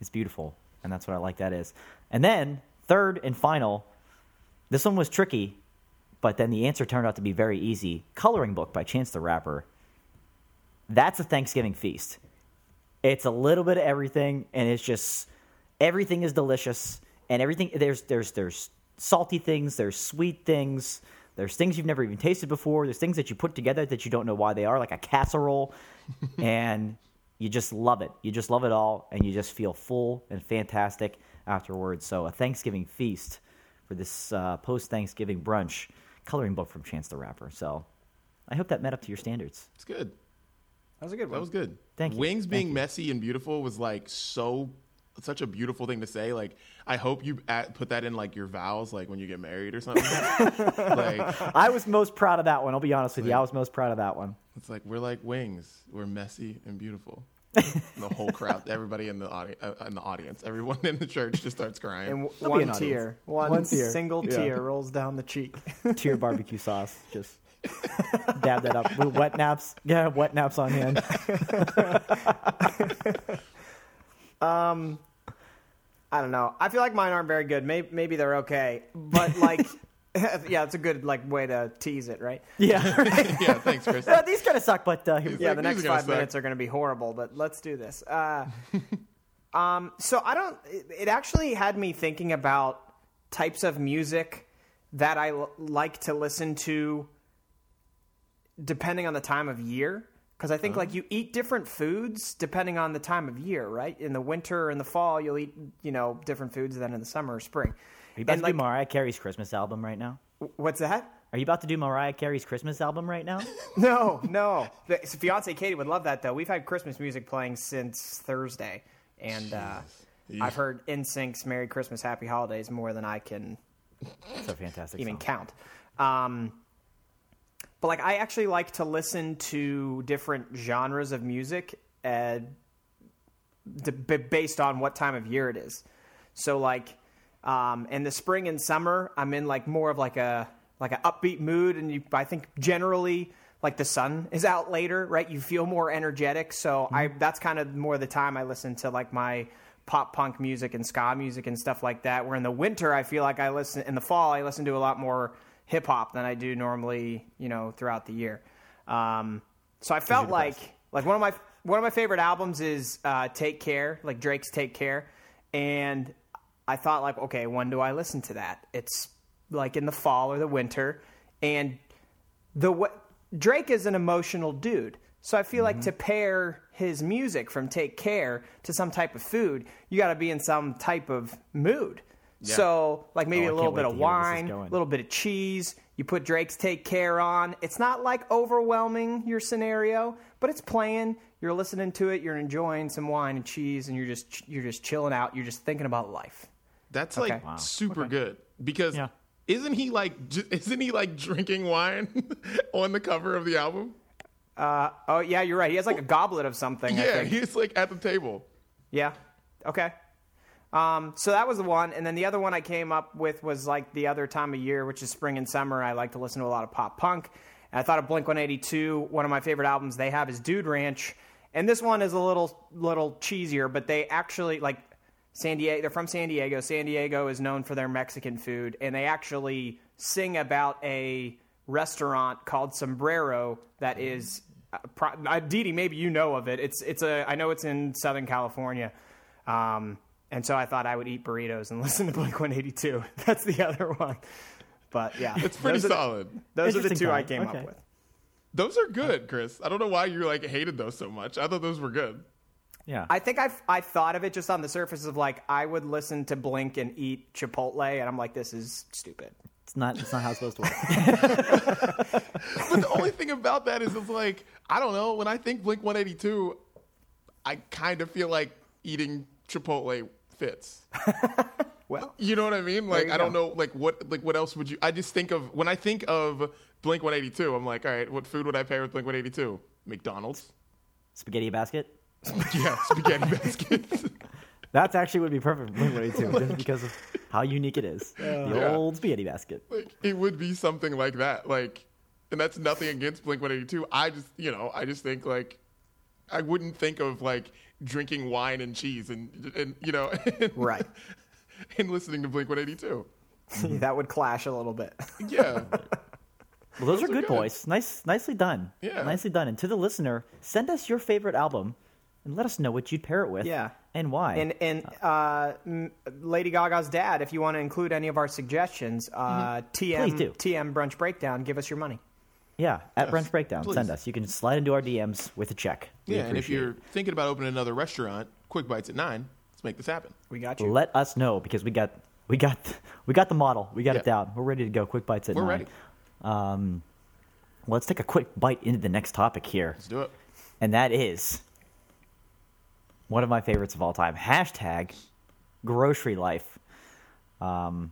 it's beautiful, and that's what I like. That is, and then third and final, this one was tricky, but then the answer turned out to be very easy. Coloring Book by Chance the Rapper. That's a Thanksgiving feast. It's a little bit of everything, and it's just everything is delicious, and everything there's there's there's salty things, there's sweet things, there's things you've never even tasted before, there's things that you put together that you don't know why they are, like a casserole, and you just love it. You just love it all, and you just feel full and fantastic afterwards. So a Thanksgiving feast for this uh, post Thanksgiving brunch coloring book from Chance the Rapper. So I hope that met up to your standards. It's good. That was a good one. That was good. Thank you. Wings Thank being you. messy and beautiful was like so such a beautiful thing to say. Like I hope you at, put that in like your vows, like when you get married or something. like I was most proud of that one. I'll be honest with you. I was most proud of that one. it's like we're like wings. We're messy and beautiful. the whole crowd, everybody in the audience, uh, in the audience, everyone in the church just starts crying. And w- one tear, one, One tear. single Yeah. tear rolls down the cheek. Tier barbecue sauce. Just dab that up with wet naps. Yeah, wet naps on hand. um, I don't know. I feel like mine aren't very good. Maybe, maybe they're okay, but like, yeah, it's a good like way to tease it, right? Yeah. yeah, thanks, Chris. Uh, these kind of suck, but uh, here we go. Yeah, like, the next are gonna five suck. minutes are going to be horrible, but let's do this. Uh, um, so I don't. It, it actually had me thinking about types of music that I l- like to listen to, depending on the time of year. Because I think like you eat different foods depending on the time of year, right? In the winter or in the fall, you'll eat you know different foods than in the summer or spring. Are you about And, to like, do Mariah Carey's Christmas album right now? what's that? Are you about to do Mariah Carey's Christmas album right now? No, no. The fiance Katie would love that though. We've had Christmas music playing since Thursday, and uh, I've heard NSYNC's "Merry Christmas, Happy Holidays" more than I can It's a fantastic even song. count. Um, but like, I actually like to listen to different genres of music, uh, d- b- based on what time of year it is. So like um, in the spring and summer, I'm in like more of like a like an upbeat mood, and you, I think generally like the sun is out later, right? You feel more energetic. So I that's kind of more the time I listen to like my pop punk music and ska music and stuff like that. Where in the winter, I feel like I listen in the fall, I listen to a lot more hip hop than I do normally, you know, throughout the year. Um, so I felt like like one of my one of my favorite albums is uh, Take Care, like Drake's Take Care, and I thought like, okay, when do I listen to that? It's like in the fall or the winter, and the Drake is an emotional dude. So I feel like mm-hmm. to pair his music from Take Care to some type of food, you got to be in some type of mood. So like maybe Oh, a little bit of to hear where this is wine, a little bit of cheese. You put Drake's Take Care on. It's not like overwhelming your scenario, but it's playing. You're listening to it. You're enjoying some wine and cheese, and you're just you're just chilling out. You're just thinking about life. That's Okay. like Wow. super good because Yeah. isn't he like isn't he like drinking wine on the cover of the album? Oh yeah, you're right. He has like a goblet of something. I Yeah, think. he's like at the table. Yeah. Okay. Um, so that was the one, and then the other one I came up with was like the other time of year, which is spring and summer. I like to listen to a lot of pop punk. And I thought of Blink 182. One of my favorite albums they have is Dude Ranch, and this one is a little little cheesier, but they actually like San Diego. They're from San Diego. San Diego is known for their Mexican food, and they actually sing about a restaurant called Sombrero that is. Uh, pro- uh, Dee Dee, maybe you know of it. It's it's a I know it's in Southern California, um, and so I thought I would eat burritos and listen to Blink One Eighty Two. That's the other one, but yeah, It's pretty those are the- solid. those are the Interesting two I came Okay. up with. Those are good, Chris. I don't know why you like hated those so much. I thought those were good. Yeah. I think I've I thought of it just on the surface of like I would listen to Blink and eat Chipotle, and I'm like, this is stupid. it's not. It's not how it's supposed to work. But the only thing about that is it's like I don't know. When I think Blink 182, I kind of feel like eating Chipotle fits. Well, You know what I mean? Like I don't go. know. Like what? Like what else would you? I just think of when I think of Blink 182. I'm like, all right, what food would I pair with Blink 182? McDonald's. Spaghetti basket. Yeah, spaghetti baskets. That's actually would be perfect for Blink 182 just because of how unique it is. the Yeah. old spaghetti basket. like it would be something like that. Like, and that's nothing against Blink 182. I just, you know, I just think like I wouldn't think of like drinking wine and cheese and and you know, and, Right. and listening to Blink 182. that would clash a little bit. Yeah, Well, those, Those are are good, good. boys. Nice, nicely done. Yeah. nicely done. And to the listener, send us your favorite album and let us know what you'd pair it with. Yeah. and why. And and uh, m- Lady Gaga's dad, if you want to include any of our suggestions, uh, TM Please do. TM Brunch Breakdown, give us your money. yeah, at Yes, Brunch Breakdown, please. send us. You can slide into our DMs with a check. We yeah. And if you're thinking about opening another restaurant, Quick Bites at nine. Let's make this happen. We got you. let us know because we got we got we got the model. We got it down. We're ready to go. Quick bites at We're nine. ready. Um, let's take a quick bite into the next topic here. Let's do it. and that is one of my favorites of all time. Hashtag grocery life. Um,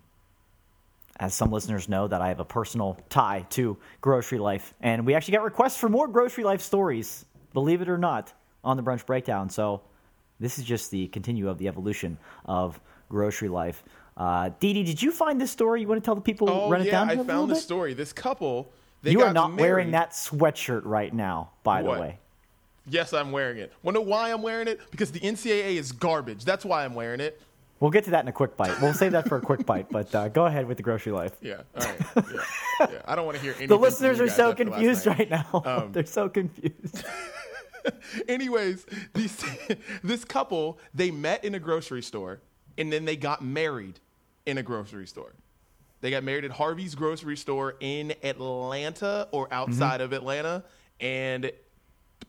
as some listeners know, that I have a personal tie to grocery life, and we actually got requests for more grocery life stories. Believe it or not, on the brunch breakdown. So this is just the continue of the evolution of grocery life. Uh, Dee Dee, did you find this story? You want to tell the people? Oh run it yeah, down I found the story. This couple. They You are not wearing that sweatshirt right now, by What? the way. Yes, I'm wearing it. Wanna know why I'm wearing it? Because the NCAA is garbage. That's why I'm wearing it. We'll get to that in a quick bite. We'll save that for a quick bite, but uh, go ahead with the grocery life. Yeah. All right. Yeah. yeah. I don't want to hear anything. The listeners are so confused right now. Um, They're so confused. Anyways, these this couple they met in a grocery store and then they got married in a grocery store. They got married at Harvey's grocery store in Atlanta or outside of Atlanta, and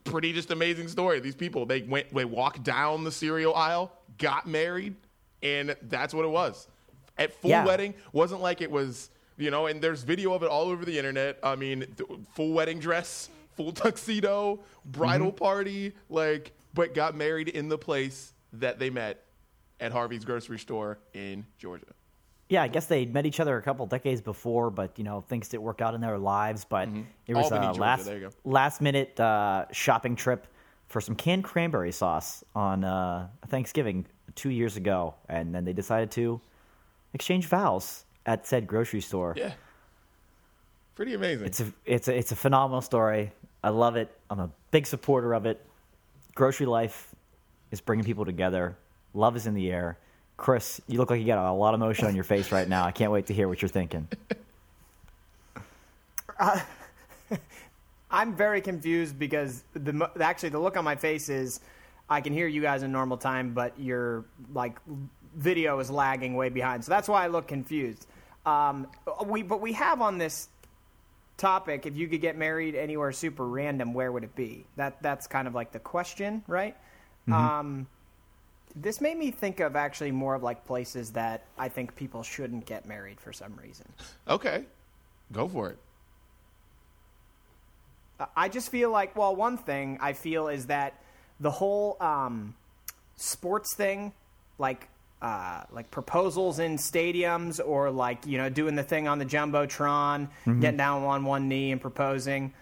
pretty just amazing story. These people they went they walked down the cereal aisle, got married, and that's what it was. At full Yeah. wedding wasn't like it was you know, and there's video of it all over the internet. I mean, th- full wedding dress, full tuxedo, bridal mm-hmm. party, like, but got married in the place that they met at Harvey's grocery store in Georgia. Yeah, I guess they met each other a couple decades before, but you know things didn't work out in their lives. But it was Mm-hmm. Albany, a Georgia, last there you go. last minute uh, shopping trip for some canned cranberry sauce on uh, Thanksgiving two years ago, and then they decided to exchange vows at said grocery store. Yeah. Pretty amazing. It's a it's a it's a phenomenal story. I love it. I'm a big supporter of it. Grocery life is bringing people together. Love is in the air. Chris, you look like you got a lot of emotion on your face right now. I can't wait to hear what you're thinking. I'm very confused because the actually the look on my face is I can hear you guys in normal time, but your like video is lagging way behind. So that's why I look confused. Um, we but we have on this topic if you could get married anywhere super random, where would it be? That that's kind of like the question, right? Um, this made me think of actually more of like places that I think people shouldn't get married for some reason. okay. Go for it. I just feel like, well, one thing I feel is that the whole um, sports thing, like uh, like proposals in stadiums, or like you know doing the thing on the jumbotron, getting down on one knee and proposing.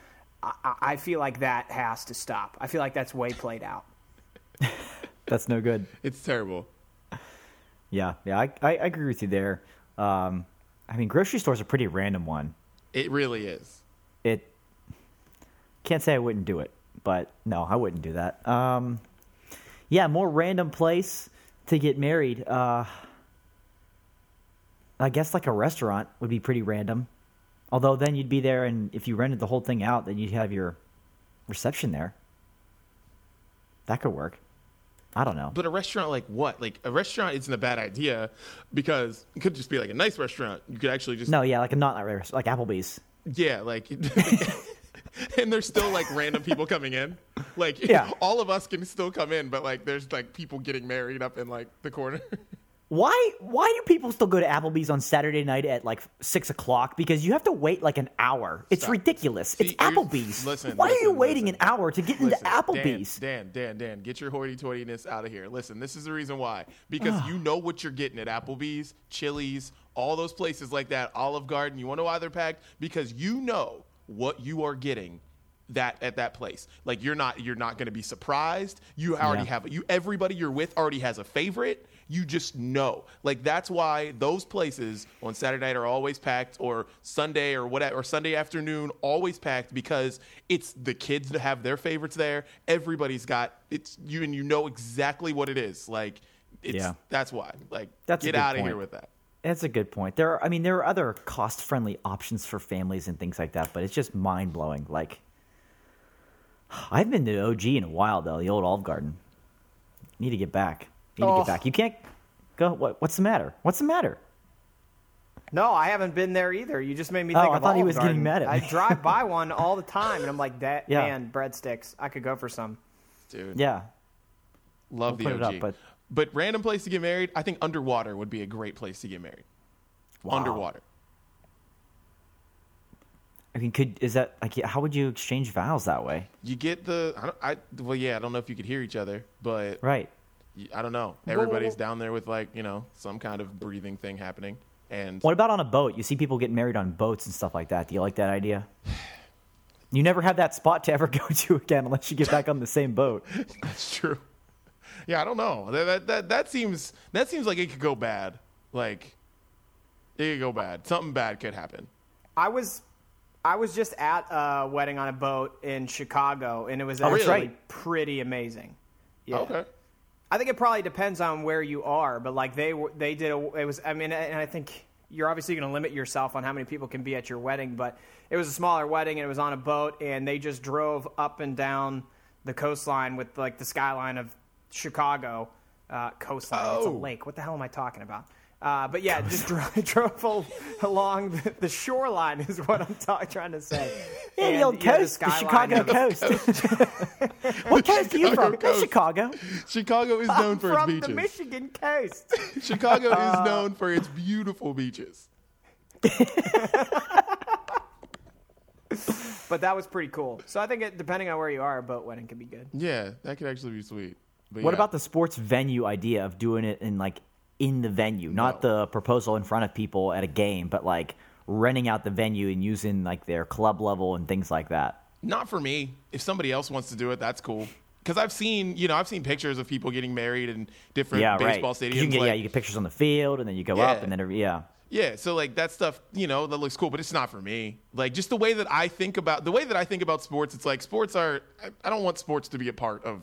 I, I- I feel like that has to stop. I feel like that's way played out. That's no good. It's terrible. Yeah, yeah, I, I, I agree with you there. Um, I mean, grocery store's a pretty random one. It really is. It can't say I wouldn't do it, but no, I wouldn't do that. Um, yeah, more random place to get married. Uh, I guess like a restaurant would be pretty random. Although then you'd be there, and if you rented the whole thing out, then you'd have your reception there. That could work. I don't know. But a restaurant like what? Like a restaurant isn't a bad idea because it could just be like a nice restaurant. You could actually just No, yeah, like a not like Applebee's. yeah, like and there's still like random people coming in. Like Yeah. all of us can still come in, but like there's like people getting married up in like the corner. Why why do people still go to Applebee's on Saturday night at like six o'clock? Because you have to wait like an hour. It's Stop. ridiculous. See, it's Applebee's. listen, Why are you waiting listen. an hour to get into Listen, Applebee's? Dan, Dan, Dan, Dan, get your hoity-toityness out of here. Listen, this is the reason why. Because you know what you're getting at Applebee's, Chili's, all those places like that, Olive Garden. You want to know why they're packed? Because you know what you are getting that at that place. Like you're not you're not going to be surprised. You already Yeah. have you everybody you're with already has a favorite. You just know. Like that's why those places on Saturday night are always packed or Sunday or whatever or Sunday afternoon always packed because it's the kids that have their favorites there. Everybody's got it's you and you know exactly what it is. Like it's Yeah. that's why. Like That's get out of here with that. That's a good point. There are I mean there are other cost friendly options for families and things like that, but it's just mind blowing. Like I haven't been to OG in a while though, the old Olive Garden. Need to get back. Need to Oh. get back. You can't go what what's the matter? What's the matter? No, I haven't been there either. You just made me Oh, think I of thought he Olive was getting mad at I drive by one all the time, and I'm like, that Yeah. man, breadsticks. I could go for some. Dude. Yeah. Love We'll the put it OG. up, but- but random place to get married, I think underwater would be a great place to get married. Wow. Underwater. I mean could is that like how would you exchange vows that way? You get the I, don't, I well yeah I don't know if you could hear each other but Right. Y- I don't know everybody's down there with like you know some kind of breathing thing happening and What about on a boat? You see people getting married on boats and stuff like that. Do you like that idea? You never have that spot to ever go to again unless you get back on the same boat. that's true yeah I don't know that, that that that seems that seems like it could go bad like it could go bad something bad could happen I was I was just at a wedding on a boat in Chicago, and it was Oh, actually really? pretty amazing. Yeah. okay I think it probably depends on where you are, but like they they did a, it was. I mean, and I think you're obviously going to limit yourself on how many people can be at your wedding, but it was a smaller wedding and it was on a boat, and they just drove up and down the coastline with like the skyline of Chicago uh, coastline. It's a Oh. lake. What the hell am I talking about? Uh, but yeah, just drove, drove al- along the, the shoreline is what I'm ta- trying to say. Yeah, the And, old yeah, coast, the, skyline Chicago of- coast. what coast are you from? Chicago Oh, Chicago. Chicago is known for its beaches. from beaches the Michigan coast. Chicago is known for its beautiful beaches But that was pretty cool. So I think it, depending on where you are, a boat wedding could be good. yeah that could actually be sweet but What yeah. about the sports venue idea of doing it in like in the venue, not No. the proposal in front of people at a game, but like renting out the venue and using like their club level and things like that. Not for me. If somebody else wants to do it, that's cool. because I've seen you know I've seen pictures of people getting married in different yeah, right. stadiums. You can get, like, yeah, you get pictures on the field, and then you go up, Yeah. and then every, yeah. Yeah, so like that stuff, you know, that looks cool, but it's not for me. Like just the way that I think about the way that I think about sports, it's like sports are. I, I don't want sports to be a part of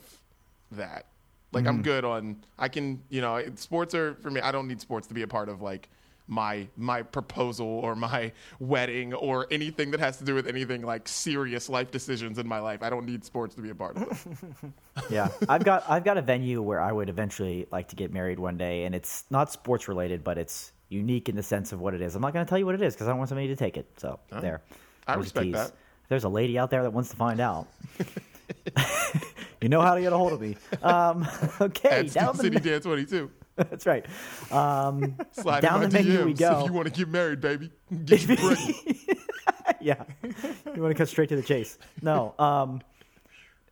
that. Like Mm-hmm. I'm good on. I can, you know, sports are for me. I don't need sports to be a part of like my my proposal or my wedding or anything that has to do with anything like serious life decisions in my life. I don't need sports to be a part of it. Yeah, I've got I've got a venue where I would eventually like to get married one day, and it's not sports related, but it's unique in the sense of what it is. I'm not going to tell you what it is because I don't want somebody to take it. So there, I respect that. If there's a lady out there that wants to find out. you know how to get a hold of me. Um, okay, At down Steve the, City Dan 22. that's right. Um, Slide Down in my the menu we go. If you want to get married, baby, get you pregnant. yeah, you want to cut straight to the chase. No, um,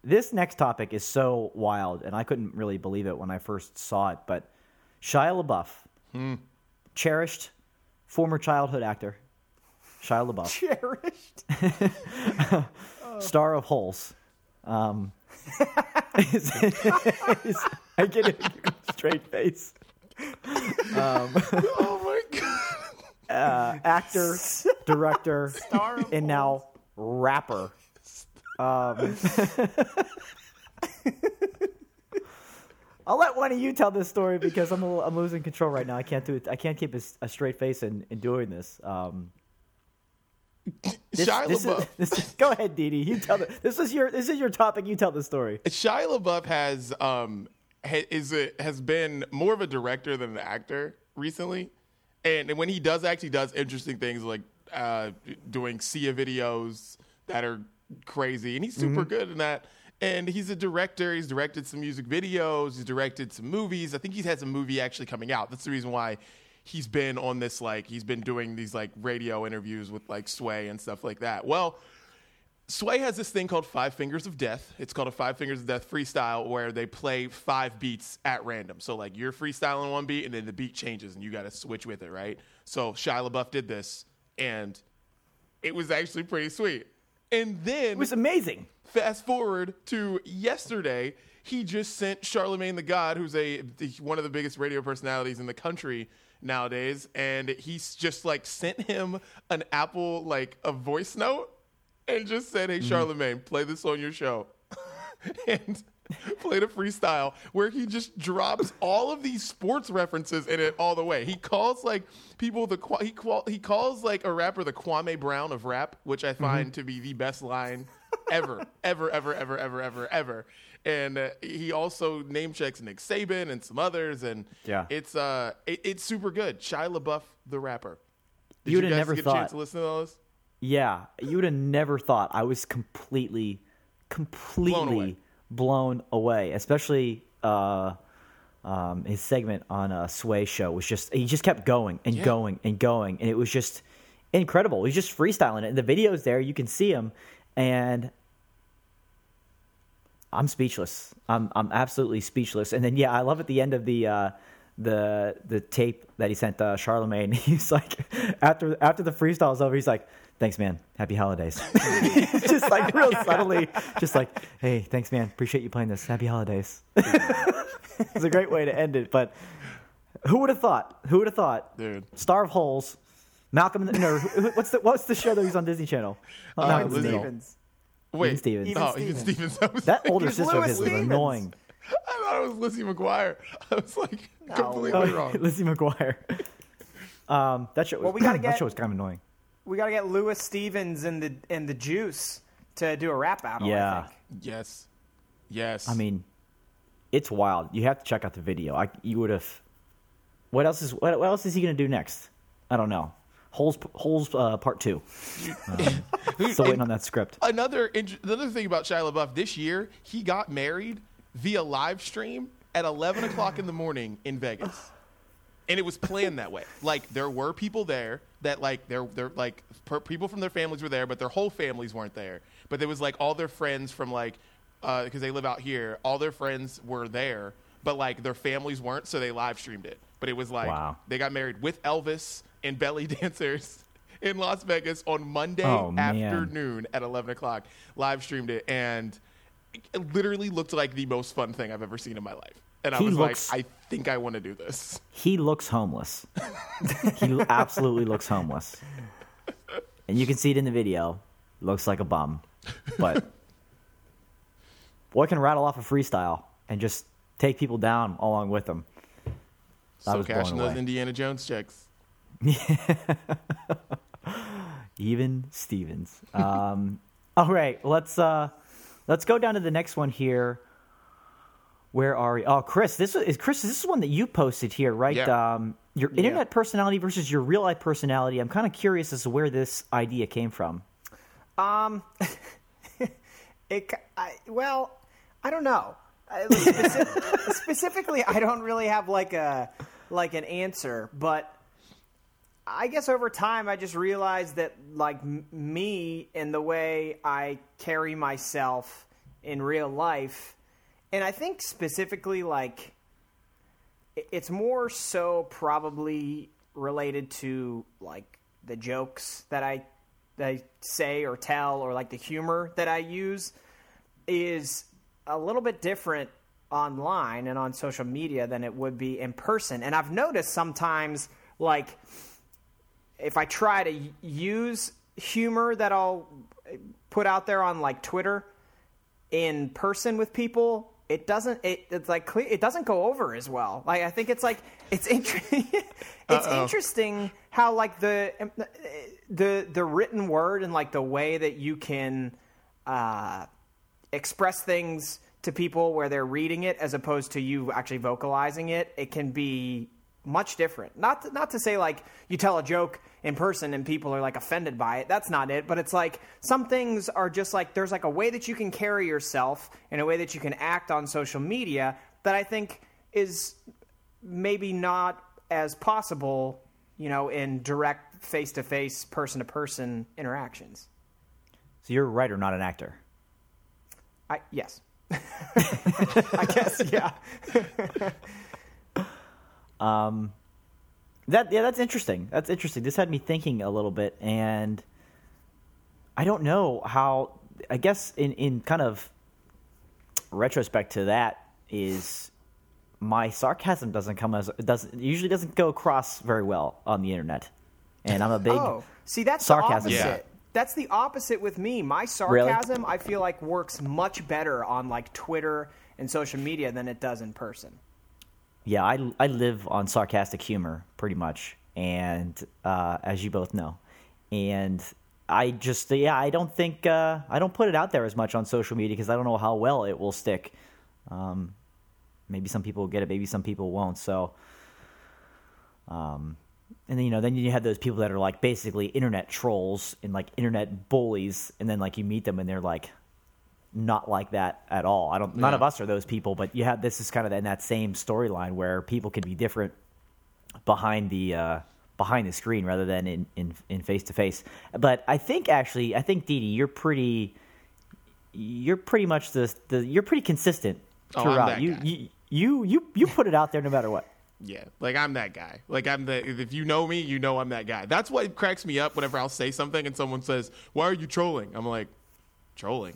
this next topic is so wild, and I couldn't really believe it when I first saw it. But Shia LaBeouf, cherished former childhood actor, Shia LaBeouf, Cherished. star of Holes. Um, is- is- I get a straight face. oh my god. uh, actor, director, Star of and now rapper. Um, I'll let one of you tell this story because I'm a little, I'm losing control right now. I can't do it. I can't keep a straight face in, in doing this. Um, this, Shia this LaBeouf. is, is, go ahead, Dee Dee. You tell the, this is your this is your topic. You tell the story. Shia LaBeouf has um ha- is a, has been more of a director than an actor recently, and when he does act, he does interesting things like uh, doing Sia videos that are crazy, and he's super good in that. And he's a director. He's directed some music videos. He's directed some movies. I think he's had some movie actually coming out. That's the reason why he's been on this like he's been doing these like radio interviews with like Sway and stuff like that. Well, Sway has this thing called Five Fingers of Death. It's called a Five Fingers of Death freestyle where they play five beats at random. So like you're freestyling one beat and then the beat changes and you got to switch with it, right? So Shia LaBeouf did this and it was actually pretty sweet. And then It was amazing. fast forward to yesterday, he just sent Charlemagne the God, who's a one of the biggest radio personalities in the country nowadays, and he's just like sent him an Apple like a voice note and just said, "Hey mm-hmm. Charlemagne, play this on your show." and played a freestyle where he just drops all of these sports references in it all the way. He calls like people the he qual- he calls like a rapper the Kwame Brown of rap, which I mm-hmm. find to be the best line ever, ever, ever, ever, ever, ever, ever. And uh, he also name checks Nick Saban and some others, and Yeah. it's uh it, it's super good. Shia LaBeouf, the rapper. Did You you, would've guys never get a thought- chance to listen to those? Yeah, you would have never thought I was completely, completely blown away. Especially uh, um, his segment on a Sway show was just he just kept going and Yeah. going and going, and it was just incredible. He's just freestyling it, and the video's there. You can see him, and I'm speechless. I'm I'm absolutely speechless. And then yeah, I love at the end of the uh, the the tape that he sent uh, Charlemagne. He's like after after the freestyle's over, he's like, "Thanks, man. Happy holidays." just like real subtly, just like, "Hey, thanks, man. Appreciate you playing this. Happy holidays." it's a great way to end it. But who would have thought? Who would have thought? Dude. Star of Holes. Malcolm, the, no, what's the what's the show that he's on Disney Channel? Uh, Malcolm in the Lizzie. Middle. Stevens. Wait, Stevens. Even oh, Stevens. even Stevens. That older It's sister of Louis his was annoying. I thought it was Lizzie McGuire. I was like No. completely wrong. Lizzie McGuire. Um, that show. Well, we gotta that get- show was kind of annoying. We got to get Louis Stevens and the and the Juice to do a rap battle. I Yeah. think. Yes, yes. I mean, it's wild. You have to check out the video. I you would have. What else is what, what else is he going to do next? I don't know. Holes Holes uh, part two. Um, still waiting on that script. another another thing about Shia LaBeouf this year, he got married via live stream at 11 o'clock in the morning in Vegas, and it was planned that way. Like there were people there that like they're they're like per, people from their families were there, but their whole families weren't there. But there was like all their friends from like because they live out here, all their friends were there, but like their families weren't, so they live streamed it. But it was like Wow. they got married with Elvis and belly dancers in Las Vegas on Monday Oh, afternoon at 11 o'clock live streamed it and it literally looked like the most fun thing I've ever seen in my life. And I He was looks- like, I think I want to do this. He looks homeless. he absolutely looks homeless. And you can see it in the video. Looks like a bum. But boy can rattle off a freestyle and just take people down along with him. I So was cashing those. Indiana Jones checks. Even Stevens. Um, all right, let's uh, let's go down to the next one here. Where are we? Oh, Chris, this is Chris. This is one that you posted here, right? Yeah. Um, your internet personality versus your real life personality. I'm kind of curious as to where this idea came from. Um, It, I, well, I don't know. Specific, specifically, I don't really have like a like an answer, but I guess over time, I just realized that like m- me and the way I carry myself in real life, and I think specifically like it's more so probably related to like the jokes that I that I say or tell or like the humor that I use is a little bit different online and on social media than it would be in person. And I've noticed sometimes like if I try to use humor that I'll put out there on like Twitter in person with people, it doesn't. It, it's like it doesn't go over as well. Like I think it's like it's interesting. it's Uh-oh. interesting how like the the the written word and like the way that you can uh, express things to people where they're reading it as opposed to you actually vocalizing it. It can be much different. Not to, not to say like you tell a joke in person and people are like offended by it. That's not it. But it's like some things are just like there's like a way that you can carry yourself and a way that you can act on social media that I think is maybe not as possible, you know, in direct face to face, person to person interactions. So you're a writer, not an actor. I yes. I guess yeah. Um, That yeah, that's interesting. That's interesting. This had me thinking a little bit, and I don't know how. I guess in in kind of retrospect to that is my sarcasm doesn't come as doesn't usually doesn't go across very well on the internet, and I'm a big Oh, see, that's sarcasm opposite. That's the opposite with me. My sarcasm, I feel like, works much better on like Twitter and social media than it does in person. Yeah. I I live on sarcastic humor pretty much, and uh, as you both know, and I just yeah I don't think uh, I don't put it out there as much on social media because I don't know how well it will stick. Um, maybe some people will get it, maybe some people won't. So, um, and then you know, then you have those people that are like basically internet trolls and like internet bullies, and then like you meet them and they're like not like that at all. I don't. None Yeah. of us are those people, but you have this is kind of in that same storyline where people can be different behind the uh, behind the screen rather than in in in face to face. But I think actually, I think Dee Dee, you're pretty. You're pretty much the, the you're pretty consistent Oh, throughout. that you, you you you you put it out there no matter what. Yeah, like I'm that guy. Like I'm the. If you know me, you know I'm that guy. That's what cracks me up whenever I'll say something and someone says, "Why are you trolling?" I'm like, "Trolling?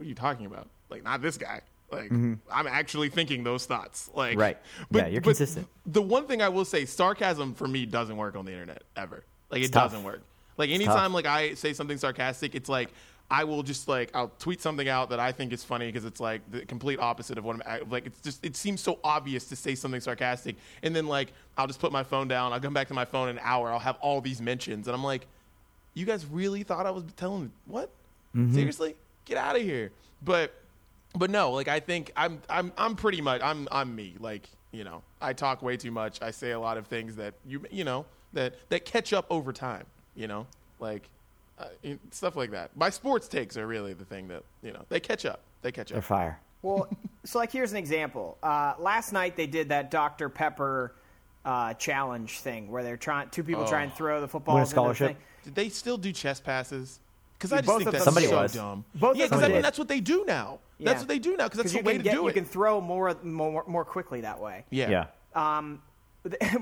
What are you talking about? Like not this guy. Like I'm actually thinking those thoughts. Like Mm-hmm. Right. Yeah, you're consistent. The one thing I will say, sarcasm for me doesn't work on the internet ever. Like it tough. doesn't work. Like anytime like I say something sarcastic, it's like I will just like I'll tweet something out that I think is funny because it's like the complete opposite of what I'm like. It's just it seems so obvious to say something sarcastic, and then like I'll just put my phone down. I'll come back to my phone in an hour. I'll have all these mentions, and I'm like, you guys really thought I was telling what? Seriously, get out of here. But but no, like I think I'm I'm I'm pretty much I'm I'm me. Like you know, I talk way too much. I say a lot of things that you you know that that catch up over time. You know, like uh, stuff like that. My sports takes are really the thing that you know they catch up. They catch up. They're fire. Well, so like here's an example. Uh, last night they did that Dr Pepper uh, challenge thing where they're trying two people try and throw the football. Win a scholarship? Did they still do chest passes? Because I just think that's them Somebody so was. dumb. Both yeah, because I mean did. that's what they do now. Yeah. That's what they do now. Because that's the way can to get, do you it. You can throw more more more quickly that way. yeah. Yeah. Um,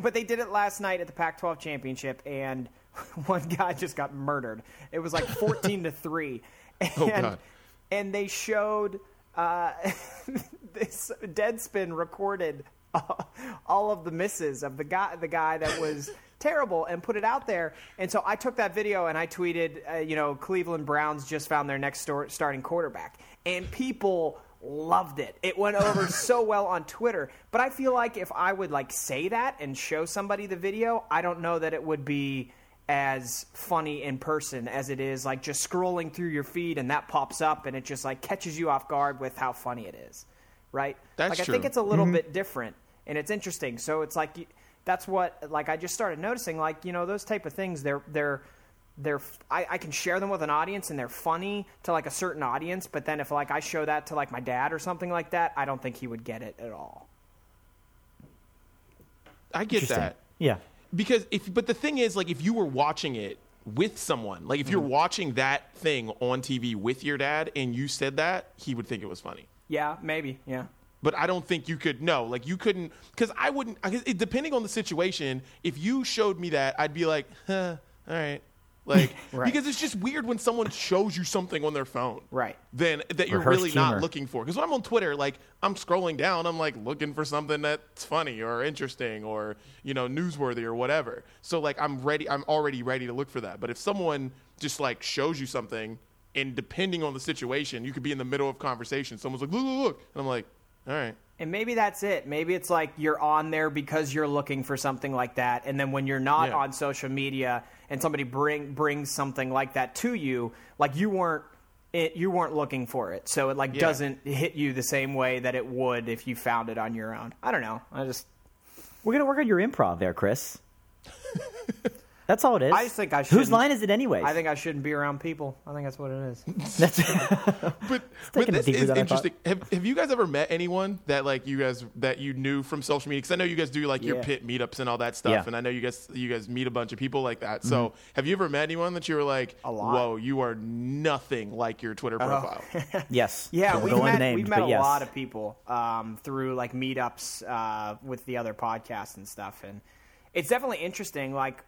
but they did it last night at the Pac-12 championship, and one guy just got murdered. It was like 14 to three, and Oh, God. and they showed uh, this Deadspin recorded all of the misses of the guy, the guy that was terrible, and put it out there. And so I took that video and I tweeted, uh, you know, Cleveland Browns just found their next starting quarterback, and people loved it. It went over so well on Twitter. But I feel like if I would like say that and show somebody the video, I don't know that it would be as funny in person as it is like just scrolling through your feed and that pops up and it just like catches you off guard with how funny it is. Right? That's like I true. think it's a little bit different and it's interesting. So it's like that's what like I just started noticing like, you know, those type of things they're they're they're I, I can share them with an audience and they're funny to like a certain audience, but then if like I show that to like my dad or something like that, I don't think he would get it at all. I get Interesting. that. Yeah. because if but the thing is like if you were watching it with someone like if you're Mm-hmm. watching that thing on tv with your dad and you said that he would think it was funny Yeah, maybe. Yeah. But i don't think you could know. like you couldn't because i wouldn't I it, depending on the situation if you showed me that i'd be like huh, all right like Right. because it's just weird when someone shows you something on their phone Right. then that you're Rehearsed really humor. not looking for because when i'm on twitter like i'm scrolling down i'm like looking for something that's funny or interesting or you know newsworthy or whatever so like i'm ready i'm already ready to look for that but if someone just like shows you something and depending on the situation you could be in the middle of conversation someone's like look look look and i'm like all right And maybe that's it. Maybe it's like you're on there because you're looking for something like that, and then when you're not Yeah. on social media and somebody bring brings something like that to you, like you weren't it, you weren't looking for it, so it like Yeah. doesn't hit you the same way that it would if you found it on your own. I don't know. I just We're gonna work on your improv there, Chris. That's all it is. I just think I Whose shouldn't- line is it anyways? I think I shouldn't be around people. I think that's what it is. that's but but this is than I thought. interesting. Have, have you guys ever met anyone that like you guys that you knew from social media? Because I know you guys do like your Yeah. Pitt meetups and all that stuff, Yeah. and I know you guys you guys meet a bunch of people like that. So have you ever met anyone that you were like, A lot. whoa, you are nothing like your Twitter profile? yes. Yeah, Don't we've go met, unnamed, we've met a yes. lot of people um, through like meetups uh, with the other podcasts and stuff, and it's definitely interesting. Like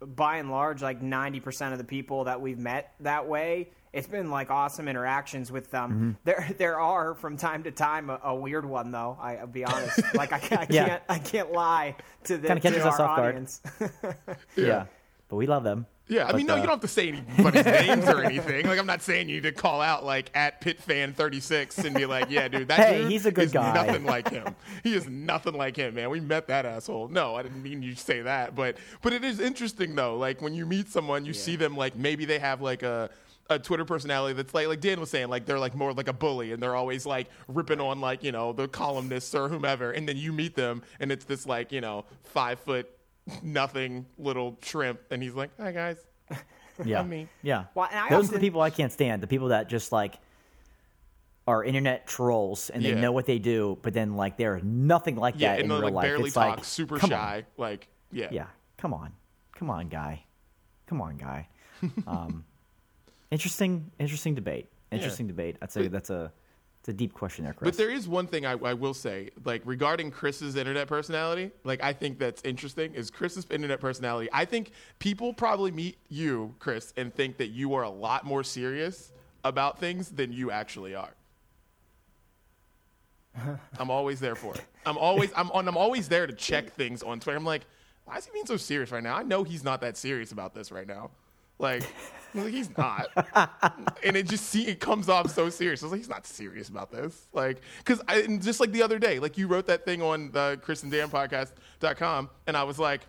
by and large, like ninety percent of the people that we've met that way, it's been like awesome interactions with them. Mm-hmm. There, there are from time to time a, a weird one though. I, I'll be honest. Like I, can't- I Yeah. can't, I can't lie to the Kinda catches to us our off guard. audience. Yeah. But we love them. Yeah, I mean, no, uh, you don't have to say anybody's names or anything. Like, I'm not saying you need to call out like at pitfan36 and be like, yeah, dude, that Hey, dude he's a good is guy." Nothing like him. He is nothing like him, man. We met that asshole. No, I didn't mean you to say that, but but it is interesting though. Like when you meet someone, you see them like maybe they have like a a Twitter personality that's like like Dan was saying, like they're like more like a bully and they're always like ripping on like, you know, the columnists or whomever, and then you meet them and it's this like, you know, five foot nothing little shrimp and he's like, Hi guys. Yeah. me. Yeah. Well, and I Those are the people I can't stand. The people that just like are internet trolls and they Yeah. know what they do, but then like they're nothing like Yeah, that and in they real like life. barely it's talk, like super come on. shy. Like, yeah. Yeah. Come on. Come on, guy. Come on, guy. Um, interesting, interesting debate. Interesting debate. I'd say that's a it's a deep question there, Chris. But there is one thing I, I will say, like regarding Chris's internet personality, like I think that's interesting is Chris's internet personality. I think people probably meet you, Chris, and think that you are a lot more serious about things than you actually are. I'm always there for it. I'm always I'm on I'm always there to check things on Twitter. I'm like, why is he being so serious right now? I know he's not that serious about this right now. Like, I'm like, he's not. and it just see it comes off so serious. I was like, he's not serious about this. Like, because I and just like the other day, like you wrote that thing on the Chris and Dan podcast.com, and I was like,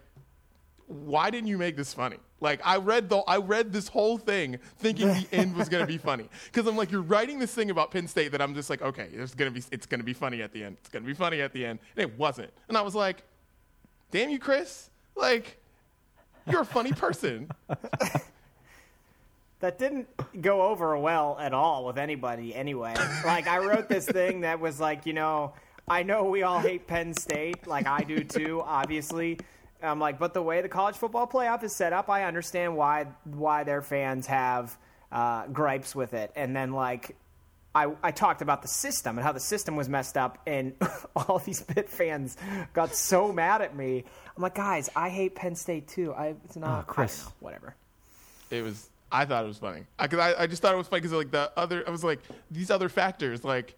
why didn't you make this funny? Like I read the I read this whole thing thinking the end was gonna be funny because I'm like you're writing this thing about Penn State that I'm just like okay it's gonna be it's gonna be funny at the end it's gonna be funny at the end and it wasn't and I was like damn you Chris like you're a funny person that didn't go over well at all with anybody anyway. Like I wrote this thing that was like, you know, I know we all hate Penn State, like I do too, obviously. I'm like, but the way the college football playoff is set up, I understand why why their fans have uh, gripes with it. And then like I, I talked about the system and how the system was messed up, and all these Pitt fans got so mad at me. I'm like, guys, I hate Penn State too. I it's not Oh, I Chris. know, whatever. it was I thought it was funny because I, I, just thought it was funny because like the other I was like these other factors like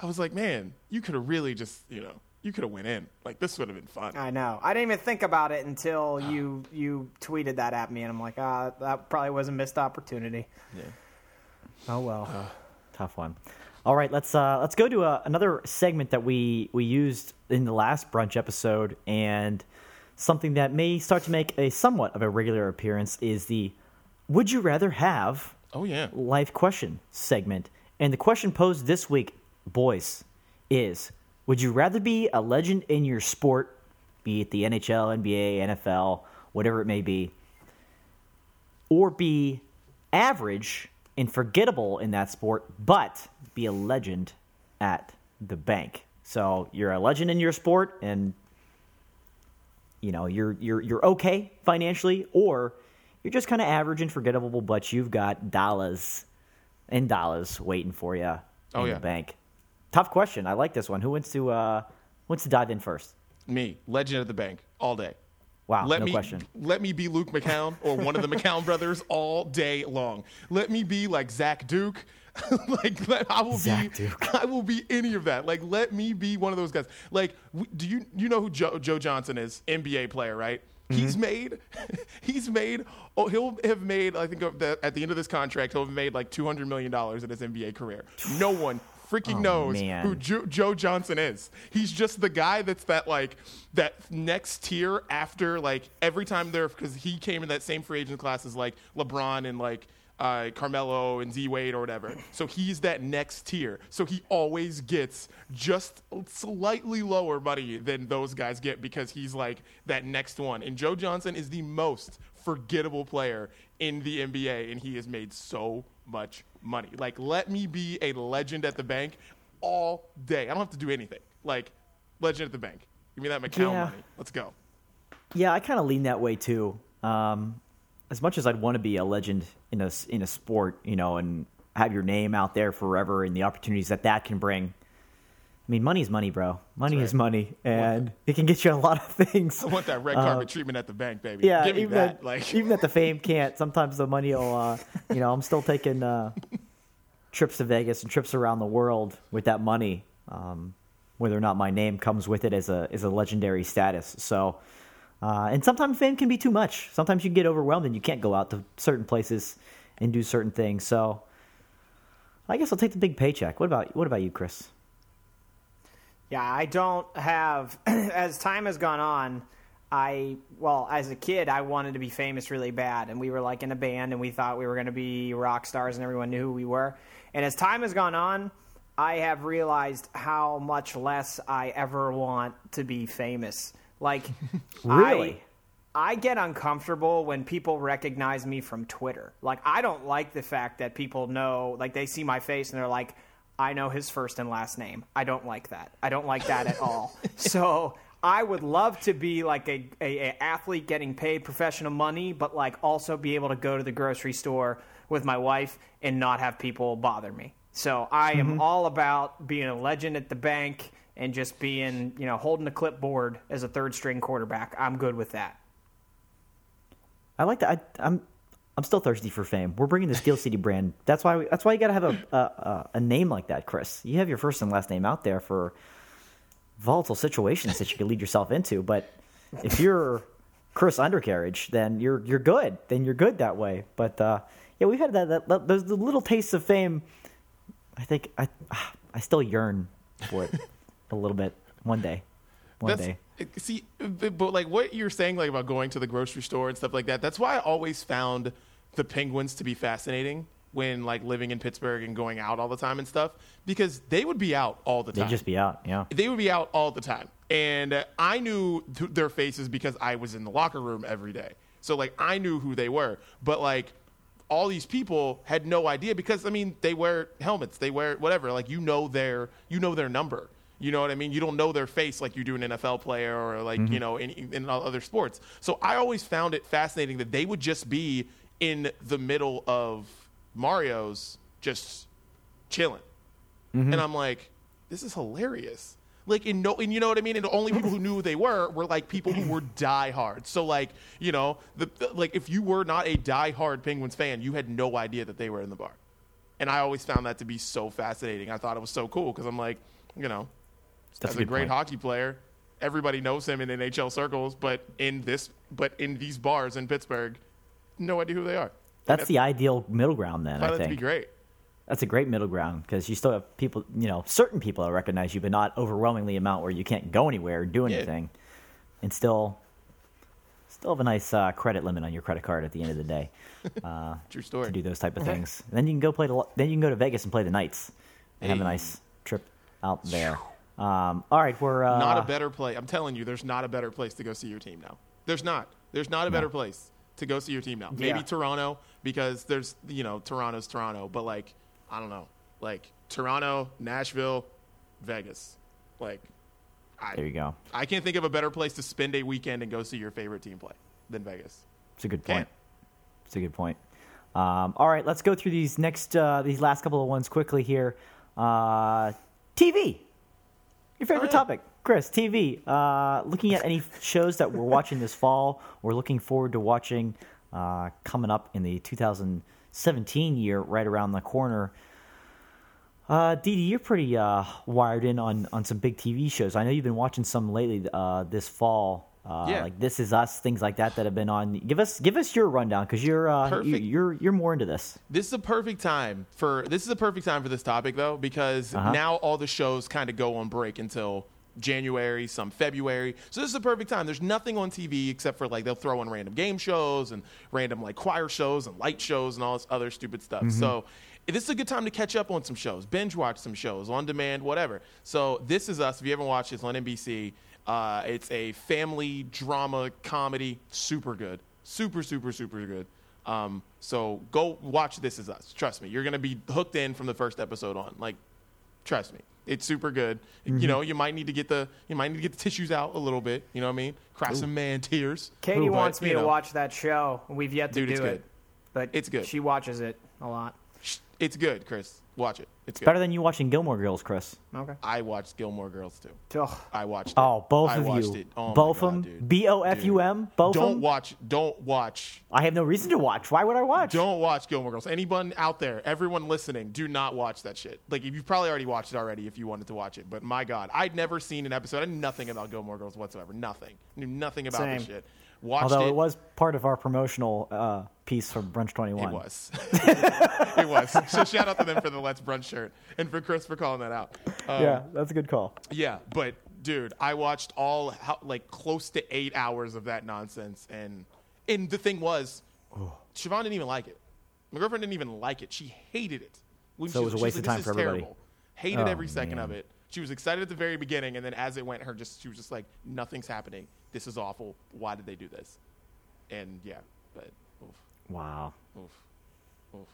I was like, man, you could have really just, you know, you could have went in. Like this would have been fun. I know. I didn't even think about it until you you tweeted that at me, and I'm like, ah, that probably was a missed opportunity. Yeah. Oh well. Tough one. All right, let's uh, let's go to uh, another segment that we we used in the last brunch episode, and something that may start to make a somewhat of a regular appearance is the "Would you rather have?" Oh yeah. life question segment. And the question posed this week, boys, is: Would you rather be a legend in your sport, be it the NHL, NBA, NFL, whatever it may be, or be average and forgettable in that sport, but be a legend at the bank. So you're a legend in your sport and you know, you're you're you're okay financially or you're just kind of average and forgettable, but you've got dollars and dollars waiting for you in Oh, yeah. the bank. Tough question. I like this one. Who wants to uh wants to dive in first? Me, legend of the bank, all day. Wow, let no me, question. Let me be Luke McCown or one of the McCown brothers all day long. Let me be like Zach Duke. like let, I will Zach be. Duke. I will be any of that. Like let me be one of those guys. Like w- do you you know who Joe, Joe Johnson is? NBA player, right? He's Mm-hmm. made, he's made. Oh, he'll have made. I think the, at the end of this contract, he'll have made like two hundred million dollars in his NBA career. No one freaking Oh, knows man. who Jo- Joe Johnson is. He's just the guy that's that like that next tier after like every time they're because he came in that same free agent class as like LeBron and like uh, Carmelo and D Wade or whatever. So he's that next tier. So he always gets just slightly lower money than those guys get because he's like that next one. And Joe Johnson is the most forgettable player in the NBA, and he has made so much money. Like, let me be a legend at the bank all day. I don't have to do anything. Like, legend at the bank. Give me that McCown Yeah. money. Let's go. Yeah, I kind of lean that way too. Um, as much as I'd want to be a legend in a in a sport, you know, and have your name out there forever, and the opportunities that that can bring. I mean, money's money, bro. Money That's is money, and it can get you a lot of things. I want that red carpet treatment at the bank, baby. Yeah, Give me even that. that, Like, even that the fame can't. Sometimes the money will. Uh, you know, I'm still taking uh, trips to Vegas and trips around the world with that money, um, whether or not my name comes with it as a as a legendary status. So, uh, and sometimes fame can be too much. Sometimes you get overwhelmed and you can't go out to certain places and do certain things. So, I guess I'll take the big paycheck. What about what about you, Chris? Yeah, I don't have. as time has gone on, I well, as a kid, I wanted to be famous really bad, and we were like in a band, and we thought we were going to be rock stars, and everyone knew who we were. And as time has gone on, I have realized how much less I ever want to be famous. Like, Really? I, I get uncomfortable when people recognize me from Twitter. Like, I don't like the fact that people know, like, they see my face and they're like, I know his first and last name. I don't like that. I don't like that at all. So I would love to be like a, a, a athlete getting paid professional money, but like also be able to go to the grocery store with my wife and not have people bother me. So I am mm-hmm. all about being a legend at the bank and just being, you know, holding a clipboard as a third string quarterback. I'm good with that. I like that. I, I'm I'm still thirsty for fame. We're bringing the Steel City brand. That's why. We, that's why you got to have a, a a a name like that, Chris. You have your first and last name out there for volatile situations that you could lead yourself into. But if you're Chris Undercarriage, then you're you're good. Then you're good that way. But uh, yeah, we've had that, that, that those the little tastes of fame. I think I I still yearn for it a little bit. One day, one that's, day. See, but like what you're saying, like about going to the grocery store and stuff like that. That's why I always found the Penguins to be fascinating when like living in Pittsburgh and going out all the time and stuff because they would be out all the time. They'd just be out. Yeah. they would be out all the time. And I knew th- their faces because I was in the locker room every day. So like I knew who they were. But like all these people had no idea because I mean they wear helmets, they wear whatever. Like you know their you know their number. You know what I mean? You don't know their face like you do an NFL player or like mm-hmm. you know in, in other sports. So I always found it fascinating that they would just be in the middle of Mario's just chilling. Mm-hmm. And I'm like, this is hilarious. Like, and no, and you know what I mean. And the only people who knew who they were were like people who were diehard. So, like, you know, the, the- like if you were not a diehard Penguins fan, you had no idea that they were in the bar. And I always found that to be so fascinating. I thought it was so cool because I'm like, you know, That's as a a great point. hockey player, everybody knows him in NHL circles, but in this, but in these bars in Pittsburgh, no idea who they are. That's the ideal middle ground then. I I find that to be think great. that's a great middle ground because you still have people, you know, certain people that recognize you, but not overwhelmingly amount where you can't go anywhere or do Yeah. anything, and still, still have a nice uh, credit limit on your credit card at the end of the day True story. to do those type of things. then you can go play the, then you can go to Vegas and play the Knights and have a nice trip out there. Um, all right, we're uh, not a better place. I'm telling you, there's not a better place to go see your team now. There's not. There's not a better place to go see your team now. Maybe Yeah. Toronto because there's you know Toronto's Toronto, but like I don't know, like Toronto, Nashville, Vegas, like I There you go. I can't think of a better place to spend a weekend and go see your favorite team play than Vegas. It's a good Can't. point. It's a good point. Um, all right, let's go through these next uh, these last couple of ones quickly here. Uh, TV, your favorite topic, Chris. TV. Uh, looking at any shows that we're watching this fall, we're looking forward to watching uh, coming up in the 2017 year, right around the corner. Uh, Dee Dee, you're pretty uh, wired in on, on some big TV shows. I know you've been watching some lately uh, this fall. Uh, Yeah. like This Is Us, things like that that have been on. Give us give us your rundown because you're uh, you, Perfect. you're you're more into this. This is a perfect time for this is a perfect time for this topic though because Uh-huh. now all the shows kind of go on break until January, some February. So this is a perfect time. There's nothing on TV except for like they'll throw in random game shows and random like choir shows and light shows and all this other stupid stuff. Mm-hmm. So this is a good time to catch up on some shows, binge watch some shows on demand, whatever. So this is us. If you haven't watched, it's on NBC. Uh, it's a family drama comedy, super good, super super super good. Um, so go watch This Is Us. Trust me, you're gonna be hooked in from the first episode on. Like, trust me, it's super good. Mm-hmm. You know, you might need to get the you might need to get the tissues out a little bit. You know what I mean? Cry some man tears. Katie But, wants me you to know, watch that show. We've yet to Dude, do it's it, good. but It's good. She watches it a lot. It's good, Chris. Watch it. It's, good. Better than you watching Gilmore Girls, Chris. Okay. I watched Gilmore Girls too. Ugh. I watched. Oh, both I of watched you. It. Oh both of them. B O F U M. Both of them. Don't them. watch. Don't watch. I have no reason to watch. Why would I watch? Don't watch Gilmore Girls. Anyone out there, everyone listening, do not watch that shit. Like, if you've probably already watched it already if you wanted to watch it. But my God, I'd never seen an episode. I knew nothing about Gilmore Girls whatsoever. Nothing. knew nothing about this shit. Watched Although it. it was part of our promotional uh, piece from Brunch Twenty One. It was. it was. So shout out to them for the Let's Brunch shirt and for Chris for calling that out. Um, Yeah, that's a good call. Yeah, but dude, I watched all how, like close to eight hours of that nonsense, and and the thing was, Siobhan didn't even like it. My girlfriend didn't even like it. She hated it. When So it was a waste like, of time "This for everybody." terrible." Hated Oh, every second man. of it. She was excited at the very beginning, and then as it went, her just she was just like, "Nothing's happening. This is awful. Why did they do this?" And yeah, but Wow. oof, oof.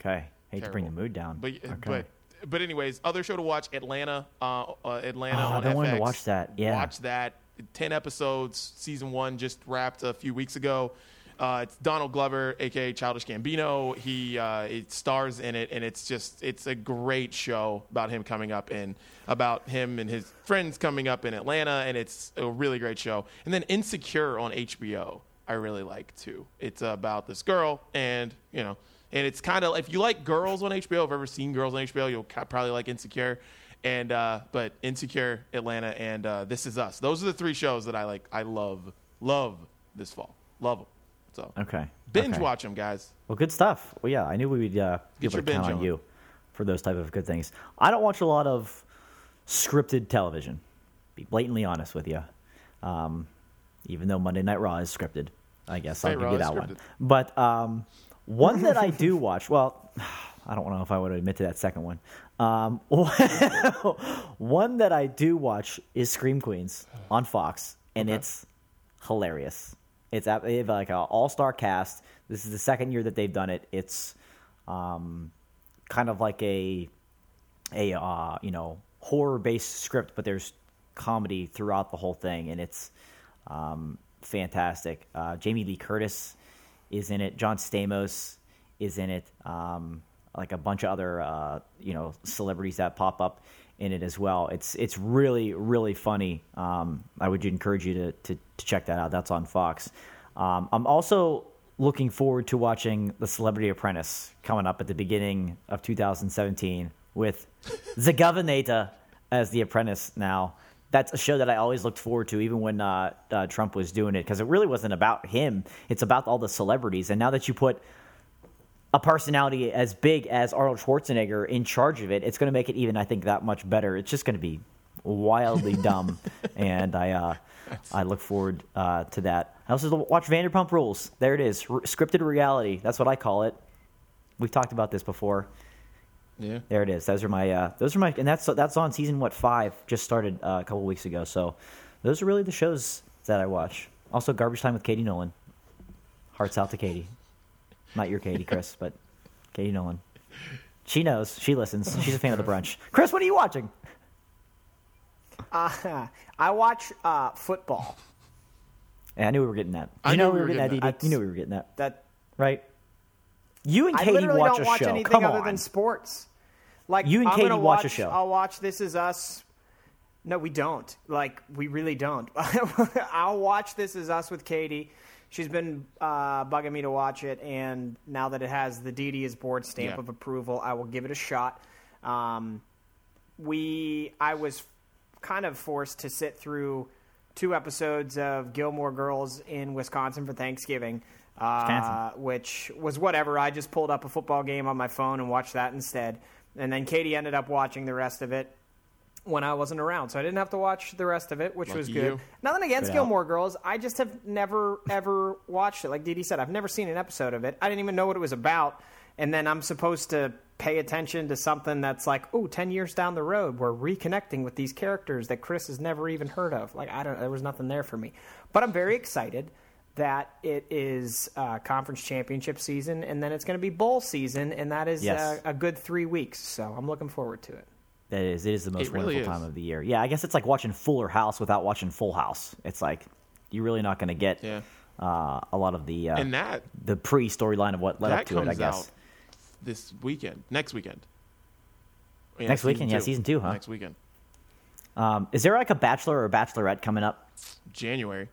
Okay. Hate to bring the mood down. But okay. but but anyways, other show to watch Atlanta. Uh, uh, Atlanta Oh, on I've been wanting to watch that, yeah. watch that. Ten episodes. Season one just wrapped a few weeks ago. Uh, it's Donald Glover, aka Childish Gambino. He uh, it stars in it, and it's just it's a great show about him coming up and about him and his friends coming up in Atlanta, and it's a really great show. And then Insecure on HBO, I really like too. It's about this girl, and you know, and it's kind of if you like girls on HBO, if you've ever seen girls on HBO, you'll probably like Insecure. And uh, but Insecure, Atlanta, and uh, This Is Us. Those are the three shows that I like. I love, love this fall. Love them. So okay. binge okay. watch them, guys. Well, good stuff. Well, yeah, I knew we would uh, Get your binge on on. you for those type of good things. I don't watch a lot of scripted television. Be blatantly honest with you. Um, even though Monday Night Raw is scripted, I guess I'll give you that one. But um, one that I do watch, well, I don't know if I would admit to that second one. Um, one that I do watch is Scream Queens on Fox, and it's hilarious. It's they have like an all-star cast. This is the second year that they've done it. It's um, kind of like a a uh, you know horror-based script, but there's comedy throughout the whole thing, and it's um, fantastic. Uh, Jamie Lee Curtis is in it. John Stamos is in it. Um, like a bunch of other uh, you know celebrities that pop up in it as well. It's it's really really funny. Um, I would encourage you to, to to check that out. That's on Fox. Um, I'm also looking forward to watching The Celebrity Apprentice coming up at the beginning of 2017 with the Governor as the apprentice now. That's a show that I always looked forward to, even when uh, uh, Trump was doing it, because it really wasn't about him. It's about all the celebrities. And now that you put a personality as big as Arnold Schwarzenegger in charge of it, it's going to make it even, I think, that much better. It's just going to be wildly dumb, and I uh, I look forward uh, to that. I also watch Vanderpump Rules. There it is, R- scripted reality. That's what I call it. We've talked about this before. Yeah. There it is. Those are my uh, those are my and that's that's on season what five just started uh, a couple weeks ago. So those are really the shows that I watch. Also, Garbage Time with Katie Nolan. Hearts out to Katie. Not your Katie, Chris, but Katie Nolan. She knows. She listens. She's a fan of the brunch. Chris, what are you watching? Uh, I watch uh, football. Yeah, I knew we were getting that. Did I you know knew we were getting getting Dee Dee? that. You knew we were getting that, That right? You and I Katie literally watch don't a watch show. anything Come other on. than sports. Like You and I'm Katie watch a show. I'll watch This Is Us. No, we don't. Like we really don't. I'll watch This Is Us with Katie. She's been uh, bugging me to watch it, and now that it has the Dee Dee is bored stamp Yeah. of approval, I will give it a shot. Um, we, I was kind of forced to sit through two episodes of Gilmore Girls in Wisconsin for Thanksgiving, uh, which was whatever. I just pulled up a football game on my phone and watched that instead. And then Katie ended up watching the rest of it when I wasn't around, so I didn't have to watch the rest of it, which was good. you. Nothing against Good out. Gilmore Girls, I just have never ever watched it. Like Dee Dee said, I've never seen an episode of it. I didn't even know what it was about, and then I'm supposed to pay attention to something that's like, oh, 10 years down the road, we're reconnecting with these characters that Chris has never even heard of. Like I don't, there was nothing there for me, but I'm very excited that it is uh, conference championship season, and then it's going to be bowl season, and that is Yes. a, a good three weeks. So I'm looking forward to it. That is, it is the most It wonderful is. time of the year. Yeah, I guess it's like watching Fuller House without watching Full House. It's like you're really not going to get Yeah. uh, a lot of the uh, And that the pre storyline of what led that up to comes it. I guess. out this weekend, next weekend. Yeah, Next weekend, yeah, season two, huh? Next weekend, Um, is there like a Bachelor or a Bachelorette coming up? January.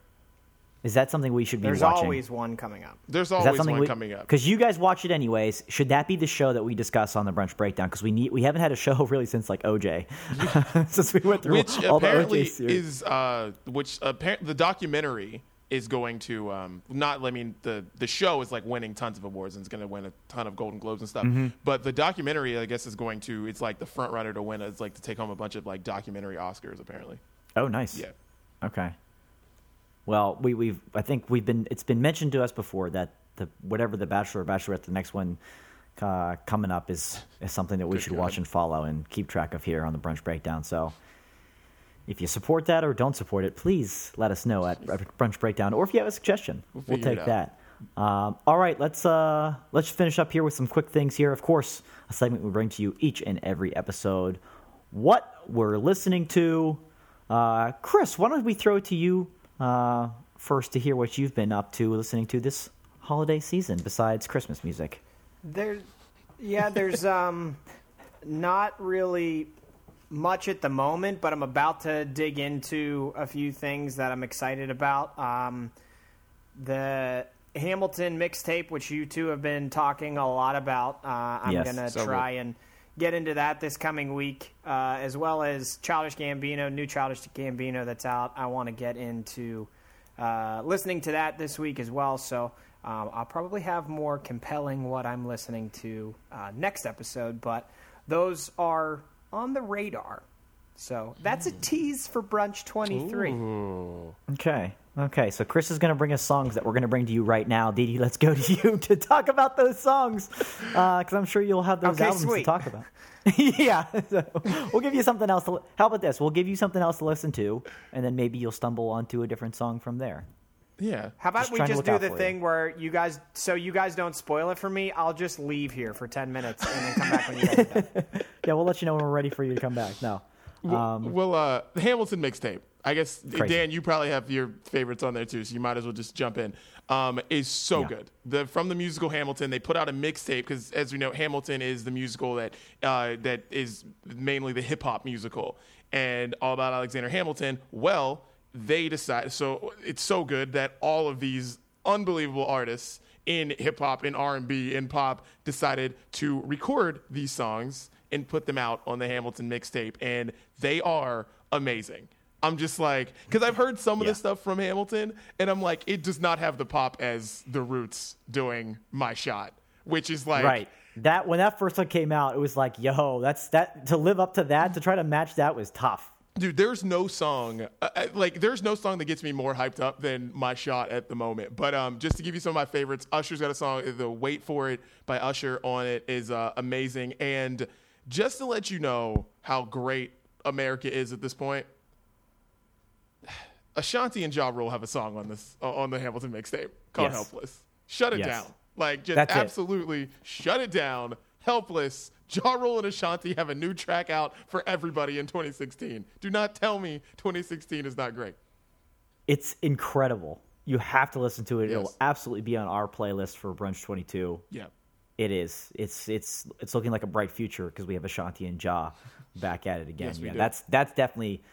Is that something we should be There's watching? always one coming up. There's Is that always something one we, coming up. Because you guys watch it anyways. Should that be the show that we discuss on the brunch breakdown? Because we need we haven't had a show really since like OJ, since we went through which all the apparently OJ series. is uh, which apparently the documentary is going to um, not. I mean, the the show is like winning tons of awards and it's going to win a ton of Golden Globes and stuff. Mm-hmm. But the documentary, I guess, is going to. It's like the front runner to win. It's like to take home a bunch of like documentary Oscars. Apparently, oh, nice. yeah. Okay. Well, we, we've I think we've been it's been mentioned to us before that the whatever the Bachelor or Bachelorette the next one uh, coming up is is something that we Good should God. watch and follow and keep track of here on the brunch breakdown. So. If you support that or don't support it, please let us know at Brunch Breakdown, or if you have a suggestion, we'll, it take that. Um, all right, let's uh, let's finish up here with some quick things here. Of course, a segment we bring to you each and every episode. What we're listening to, uh, Chris. Why don't we throw it to you uh, first to hear what you've been up to listening to this holiday season besides Christmas music? There, yeah, there's um, not really much at the moment, but I'm about to dig into a few things that I'm excited about. Um, the Hamilton mixtape, which you two have been talking a lot about, uh, I'm Yes. gonna So try and get into that this coming week, uh, as well as Childish Gambino, new Childish Gambino that's out. I want to get into uh, listening to that this week as well. So um, I'll probably have more compelling what I'm listening to uh, next episode, but those are on the radar. So that's a tease for Brunch 23. Okay. Okay, so Chris is going to bring us songs that we're going to bring to you right now. Dee Dee, let's go to you to talk about those songs, because I'm sure you'll have those Okay, albums to talk about. yeah, so we'll give you something else. To, how about this? We'll give you something else to listen to, and then maybe you'll stumble onto a different song from there. Yeah. How about Just we just do the for you. thing where you guys, so you guys don't spoil it for me, I'll just leave here for 10 minutes and then come back when you guys are done. Yeah, we'll let you know when we're ready for you to come back. No. Um, well, uh, the Hamilton mixtape. I guess Crazy. Dan, you probably have your favorites on there too, so you might as well just jump in. Um, is so Yeah. good. The from the musical Hamilton, they put out a mixtape because, as we know, Hamilton is the musical that uh, that is mainly the hip hop musical, and all about Alexander Hamilton. Well, they decided. So it's so good that all of these unbelievable artists in hip hop, in R and B, in pop, decided to record these songs and put them out on the Hamilton mixtape, and they are amazing. I'm just like, because I've heard some of Yeah. the stuff from Hamilton, and I'm like, it does not have the pop as the Roots doing my shot, which is like, Right. That when that first one came out, it was like, yo, that's that to live up to that, to try to match that was tough. dude, there's no song, uh, uh, like, there's no song that gets me more hyped up than my shot at the moment. But um, just to give you some of my favorites, Usher's got a song, the Wait for It by Usher on it is uh, amazing. And just to let you know how great America is at this point, Ashanti and Ja Rule have a song on this uh, on the Hamilton mixtape called Yes. "Helpless." Shut it Yes. down, like just That's it. absolutely shut it down. "Helpless." Ja Rule and Ashanti have a new track out for everybody in 2016. Do not tell me 2016 is not great. It's incredible. You have to listen to it. It'll absolutely be on our playlist for Brunch 22. Yeah, It is. It's it's it's looking like a bright future because we have Ashanti and Ja back at it again. Yes, yeah, do. that's that's definitely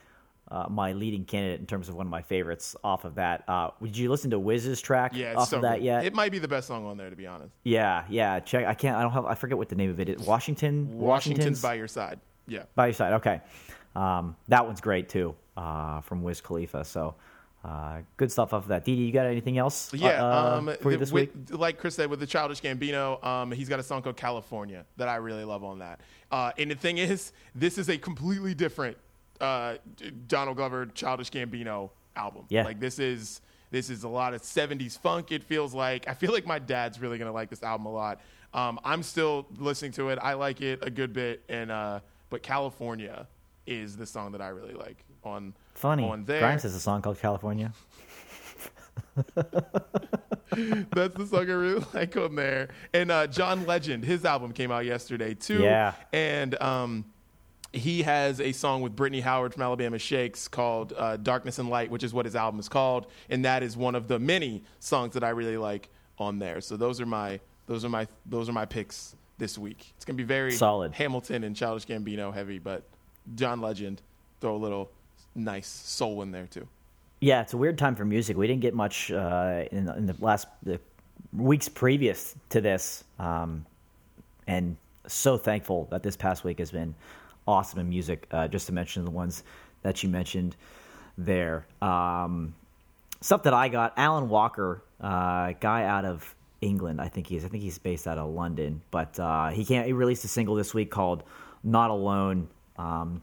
uh, my leading candidate in terms of one of my favorites off of that. Uh, did you listen to Wiz's track yeah, off so of that good. yet? It might be the best song on there, to be honest. yeah, yeah. Check. I can't. I don't have. I forget what the name of it is. Washington. Washington's by your side. Yeah. by your side. Okay, um, that one's great too uh, from Wiz Khalifa. So. Uh, good stuff off of that. Dee Dee, you got anything else? Yeah, uh, um, for the- this week. like Chris said, with the Childish Gambino, um, he's got a song called California that I really love on that. Uh, and the thing is, this is a completely different uh, Donald Glover Childish Gambino album. Yeah. like this is this is a lot of '70s funk. It feels like I feel like my dad's really gonna like this album a lot. Um, I'm still listening to it. I like it a good bit, and uh, but California is the song that I really like on Funny. on there. Grimes has a song called California. That's the song I really like on there. And uh, John Legend, his album came out yesterday too. Yeah. And um, he has a song with Brittany Howard from Alabama Shakes called uh, "Darkness and Light," which is what his album is called, and that is one of the many songs that I really like on there. So those are my those are my those are my picks this week. It's gonna be very Solid. Hamilton and Childish Gambino heavy, but John Legend throw a little nice soul in there too. Yeah, it's a weird time for music. We didn't get much uh, in, the- in the last the weeks previous to this, um, and so thankful that this past week has been awesome in music. Uh, just to mention the ones that you mentioned there. Um, stuff that I got: Alan Walker, uh, guy out of England. I think he is. I think he's based out of London, but uh, he can't. He released a single this week called "Not Alone." Um,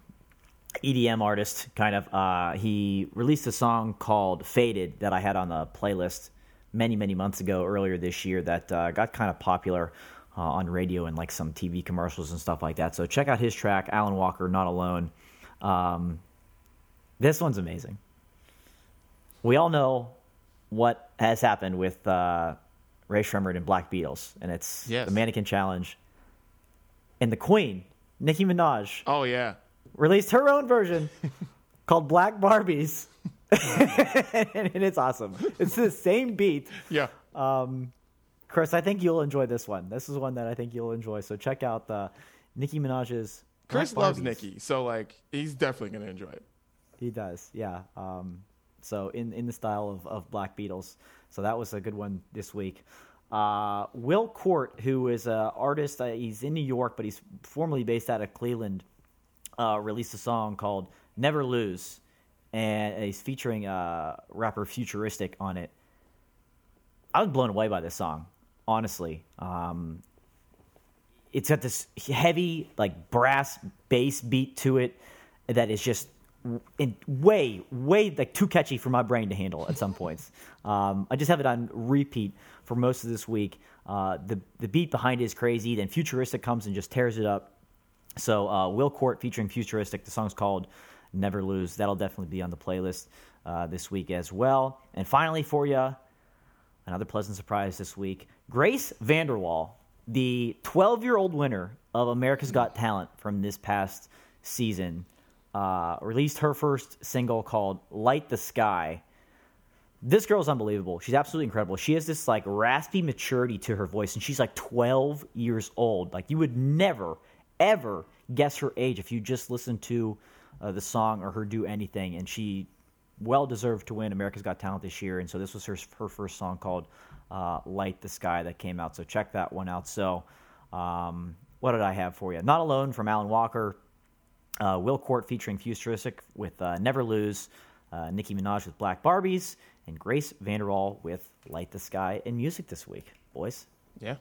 EDM artist, kind of. Uh, he released a song called "Faded" that I had on the playlist many, many months ago, earlier this year. That uh, got kind of popular uh, on radio and like some TV commercials and stuff like that. So check out his track, Alan Walker, "Not Alone." Um, this one's amazing. We all know what has happened with uh, Rae Sremmurd and Black Beatles, and it's Yes. the Mannequin Challenge. And the Queen, Nicki Minaj, Oh yeah. released her own version called Black Barbies. and it's awesome. It's the same beat. Yeah. Chris, I think you'll enjoy this one. This is one that I think you'll enjoy. So check out the Nicki Minaj's. Black Chris loves Barbies. Nicki, so like he's definitely gonna enjoy it. He does, yeah. Um, so in in the style of, of Black Beatles. So that was a good one this week. Uh, Will Court, who is an artist, uh, he's in New York, but he's formerly based out of Cleveland, uh, released a song called "Never Lose," and he's featuring uh, rapper Futuristic on it. I was blown away by this song, honestly. Um, it's got this heavy like brass bass beat to it that is just in way way like too catchy for my brain to handle at some points. Um, i just have it on repeat for most of this week. Uh, the, the beat behind it is crazy. Then futuristic comes and just tears it up. So uh, will court featuring futuristic the song's called never lose. That'll definitely be on the playlist uh, this week as well. And finally for you another pleasant surprise this week. Grace VanderWaal, the 12 year old winner of America's Got Talent from this past season, uh, released her first single called Light the Sky. This girl's unbelievable. She's absolutely incredible. She has this like raspy maturity to her voice, and she's like 12 years old. Like you would never, ever guess her age if you just listened to uh, the song or her do anything. And she well deserved to win America's Got Talent this year. And so this was her her first song called uh, Light the Sky that came out. So check that one out. So, um, what did I have for you? Not Alone from Alan Walker, uh, Will Court featuring Futuristic with uh, Never Lose, uh, Nicki Minaj with Black Barbies, and Grace VanderWaal with Light the Sky and music this week. Boys, Yeah.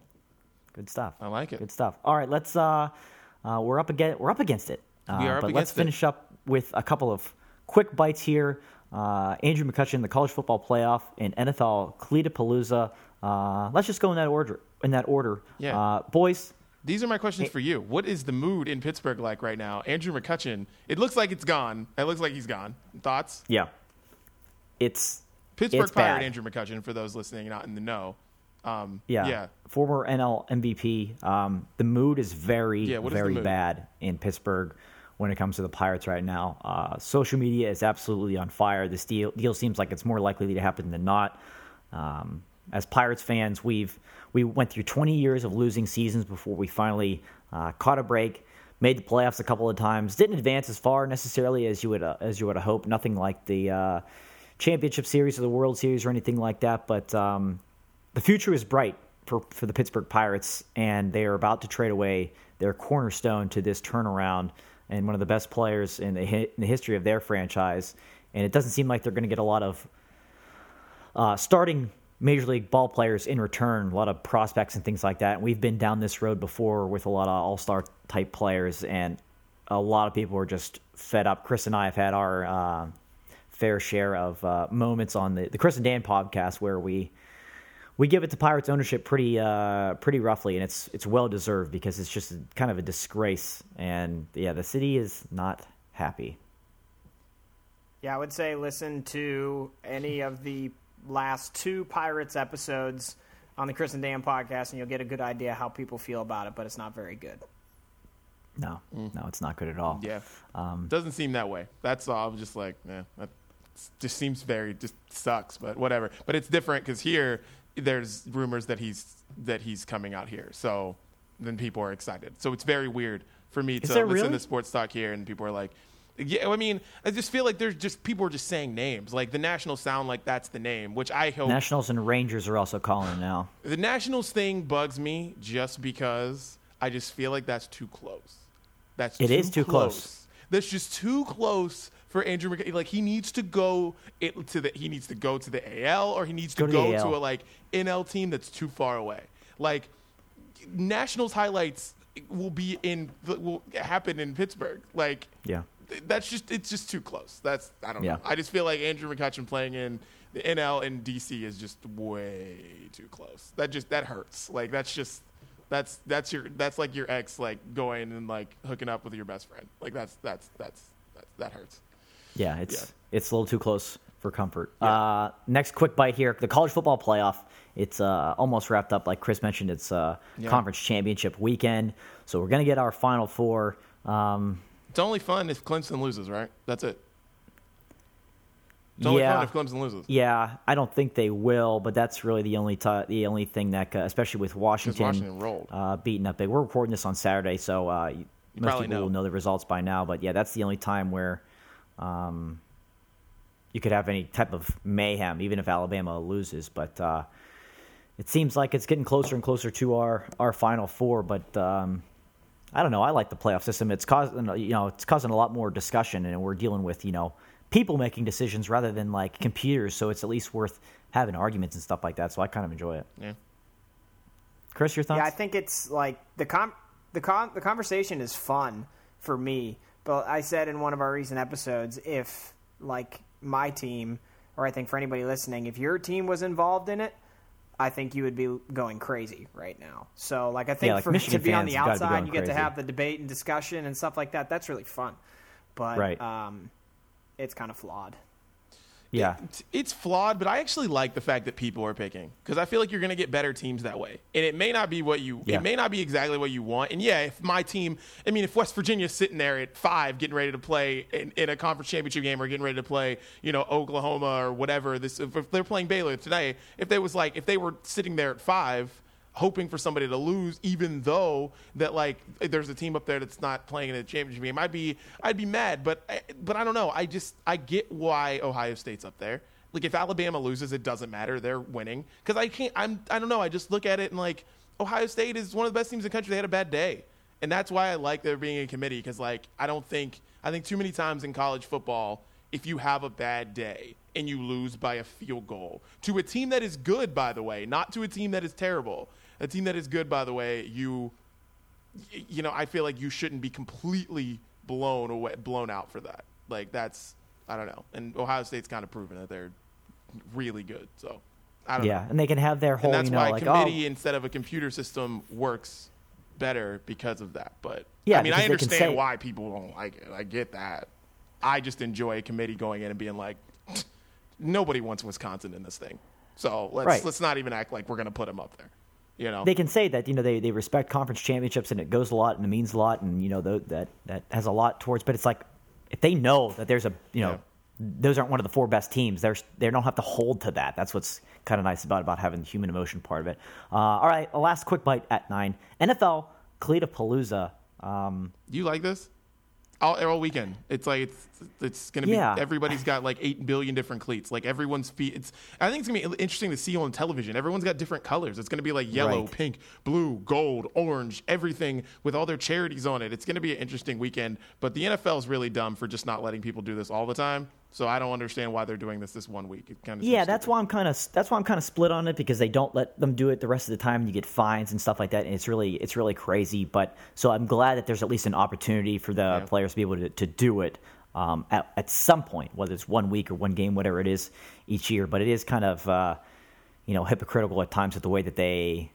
good stuff. I like it. Good stuff. All right, let's. Uh, uh, we're up against. We're up against it. Uh, We are but let's against it. finish up with a couple of quick bites here. Uh, Andrew McCutchen, the college football playoff, and NFL Cleatapalooza. Uh, let's just go in that order. In that order, Yeah. Uh, boys. These are my questions for you. What is the mood in Pittsburgh like right now? Andrew McCutchen, it looks like it's gone. It looks like he's gone. Thoughts? Yeah, it's Pittsburgh It's fired bad. Andrew McCutchen for those listening not in the know. Um, Yeah. Yeah. Former NL MVP. Um, the mood is very, Yeah, what is the very bad in Pittsburgh when it comes to the Pirates right now. Uh, social media is absolutely on fire. This deal, deal seems like it's more likely to happen than not. Um, as Pirates fans, we've we went through 20 years of losing seasons before we finally uh, caught a break, made the playoffs a couple of times, didn't advance as far necessarily as you would uh, as you would have hoped. Nothing like the uh, championship series or the World Series or anything like that, but um, the future is bright for, for the Pittsburgh Pirates, and they are about to trade away their cornerstone to this turnaround and one of the best players in the, hi- in the history of their franchise. And it doesn't seem like they're going to get a lot of uh, starting major league ball players in return, a lot of prospects and things like that. And we've been down this road before with a lot of all star type players, and a lot of people are just fed up. Chris and I have had our uh, fair share of uh, moments on the, the Chris and Dan podcast where we we give it to Pirates ownership pretty uh, pretty roughly, and it's it's well deserved because it's just kind of a disgrace. And yeah, the city is not happy. Yeah, I would say listen to any of the last two Pirates episodes on the Chris and Dan podcast, and you'll get a good idea how people feel about it. But it's not very good. No, no, it's not good at all. Yeah. Um, Doesn't seem that way. That's all. I'm just like, eh, that just seems very just sucks, but whatever. But it's different because here there's rumors that he's that he's coming out here, so then people are excited. So it's very weird for me to there listen really? to sports talk here, and people are like. Yeah, I mean, I just feel like there's just people are just saying names. Like the Nationals sound like that's the name, which I hope Nationals and Rangers are also calling now. the Nationals thing bugs me just because I just feel like that's too close. That's It too is too close. That's just too close for Andrew McKay. Like he needs to go it, to the he needs to go to the AL or he needs to Go to go to a like NL team that's too far away. Like Nationals highlights will be in will happen in Pittsburgh. Like Yeah. that's just it's just too close. That's I don't Yeah. know. I just feel like Andrew McCutchen playing in the NL and DC is just way too close. That just that hurts. Like that's just that's that's your that's like your ex like going and like hooking up with your best friend. Like that's that's that's, that's that hurts. Yeah, it's Yeah. it's a little too close for comfort. Uh, next quick bite here: the college football playoff. It's uh, almost wrapped up. Like Chris mentioned, it's uh, Yeah. conference championship weekend, so we're gonna get our final four. Um, It's only fun if Clemson loses, right? That's it. It's only Yeah. fun if Clemson loses. yeah, I don't think they will, but that's really the only ti the only thing that, uh, especially with Washington, Washington rolled. uh, beating up big. We're recording this on Saturday, so uh, most people know. will know the results by now. But yeah, that's the only time where um, you could have any type of mayhem, even if Alabama loses. But uh, it seems like it's getting closer and closer to our our final four. But um, I don't know. I like the playoff system. It's causing you know it's causing a lot more discussion, and we're dealing with you know people making decisions rather than like computers. So it's at least worth having arguments and stuff like that. So I kind of enjoy it. Yeah. Chris, your thoughts? Yeah, I think it's like the com the con the conversation is fun for me. But I said in one of our recent episodes, if like my team, or I think for anybody listening, if your team was involved in it, I think you would be going crazy right now. So like I think Yeah, like for Michigan to be on the be outside, you get to have the debate and discussion and stuff like that. That's really fun. But Right. um, it's kind of flawed. Yeah. It's- It's flawed, but I actually like the fact that people are picking because I feel like you're going to get better teams that way. And it may not be what you, Yeah. it may not be exactly what you want. And yeah, if my team, I mean, if West Virginia's sitting there at five, getting ready to play in, in a conference championship game or getting ready to play, you know, Oklahoma or whatever, this if, if they're playing Baylor today, if they was like, if they were sitting there at five. Hoping for somebody to lose, even though that like there's a team up there that's not playing in a championship game, I'd be I'd be mad. But I- but I don't know. I just I get why Ohio State's up there Like if Alabama loses, it doesn't matter. They're winning because I can't. I'm. I don't know. I just look at it and like Ohio State is one of the best teams in the country. They had a bad day, and that's why I like there being a committee because like I don't think I think too many times in college football, if you have a bad day and you lose by a field goal to a team that is good, by the way, not to a team that is terrible, a team that is good, by the way, you you know, I feel like you shouldn't be completely blown away, blown out for that. Like that's, I don't know. And Ohio State's kind of proven that they're really good. So I don't yeah, know. and they can have their whole, And that's you know, why like oh committee oh, instead of a computer system works better because of that. But Yeah, I mean, I because they can understand say- why people don't like it. I get that. I just enjoy a committee going in and being like, nobody wants Wisconsin in this thing. So let's Right. let's not even act like we're going to put them up there. You know, they can say that you know they, they respect conference championships and it goes a lot and it means a lot and you know tho- that that has a lot towards but it's like if they know that there's a you know Yeah. those aren't one of the four best teams there's they don't have to hold to that that's what's kind of nice about about having the human emotion part of it uh, all right a last quick bite at nine NFL Cleatapalooza um, Do You like this? All, all weekend. It's like it's it's gonna be. Everybody's got like eight billion different cleats. Like everyone's feet. It's. I think it's gonna be interesting to see on television. Everyone's got different colors. It's gonna be like yellow, Right. pink, blue, gold, orange, everything with all their charities on it. It's gonna be an interesting weekend. But the NFL is really dumb for just not letting people do this all the time. So I don't understand why they're doing this this one week. It kind of Yeah, that's why I'm kind of that's why I'm kind of split on it because they don't let them do it the rest of the time, and you get fines and stuff like that, and it's really it's really crazy. But so I'm glad that there's at least an opportunity for the Yeah. players to be able to, to do it um, at at some point, whether it's one week or one game, whatever it is each year. But it is kind of uh, you know hypocritical at times with the way that they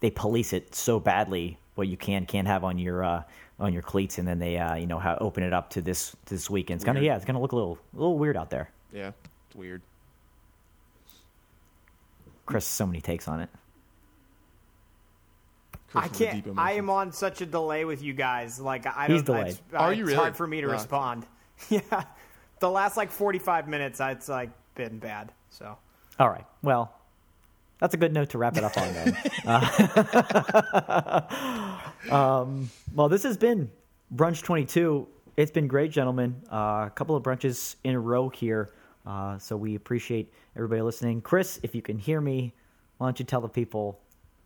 they police it so badly what you can can't have on your uh, on your cleats, and then they uh, you know how open it up to this to this weekend. It's kind of Weird. yeah, it's gonna look a little a little weird out there. Yeah, it's weird. Chris, so many takes on it. Chris I can't. I am on such a delay with you guys. Like I don't. He's delayed. It's, Are it's you really? hard for me to No. respond. Yeah, the last like forty-five minutes, it's like been bad. So All right. Well, that's a good note to wrap it up on then. Uh, um, well, this has been Brunch 22. It's been great, gentlemen. Uh, a couple of brunches in a row here. Uh, so we appreciate everybody listening. Chris, if you can hear me, why don't you tell the people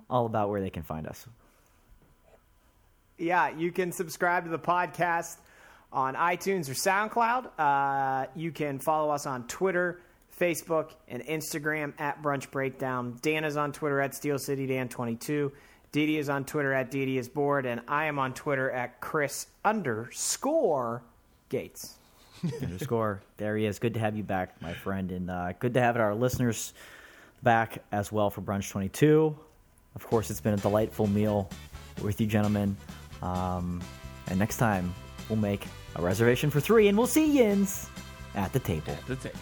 all about where they can find us? yeah, you can subscribe to the podcast on iTunes or SoundCloud. Uh, you can follow us on Twitter, Facebook, and Instagram at Brunch Breakdown. Dan is on Twitter at Steel City Dan 22. Dee Dee is on Twitter at Dee Dee is bored, and I am on Twitter at Chris underscore Gates. underscore. There he is. Good to have you back, my friend, and uh, good to have our listeners back as well for Brunch 22. Of course, it's been a delightful meal with you, gentlemen. Um, and next time, we'll make a reservation for three, and we'll see yins at the table. That's it.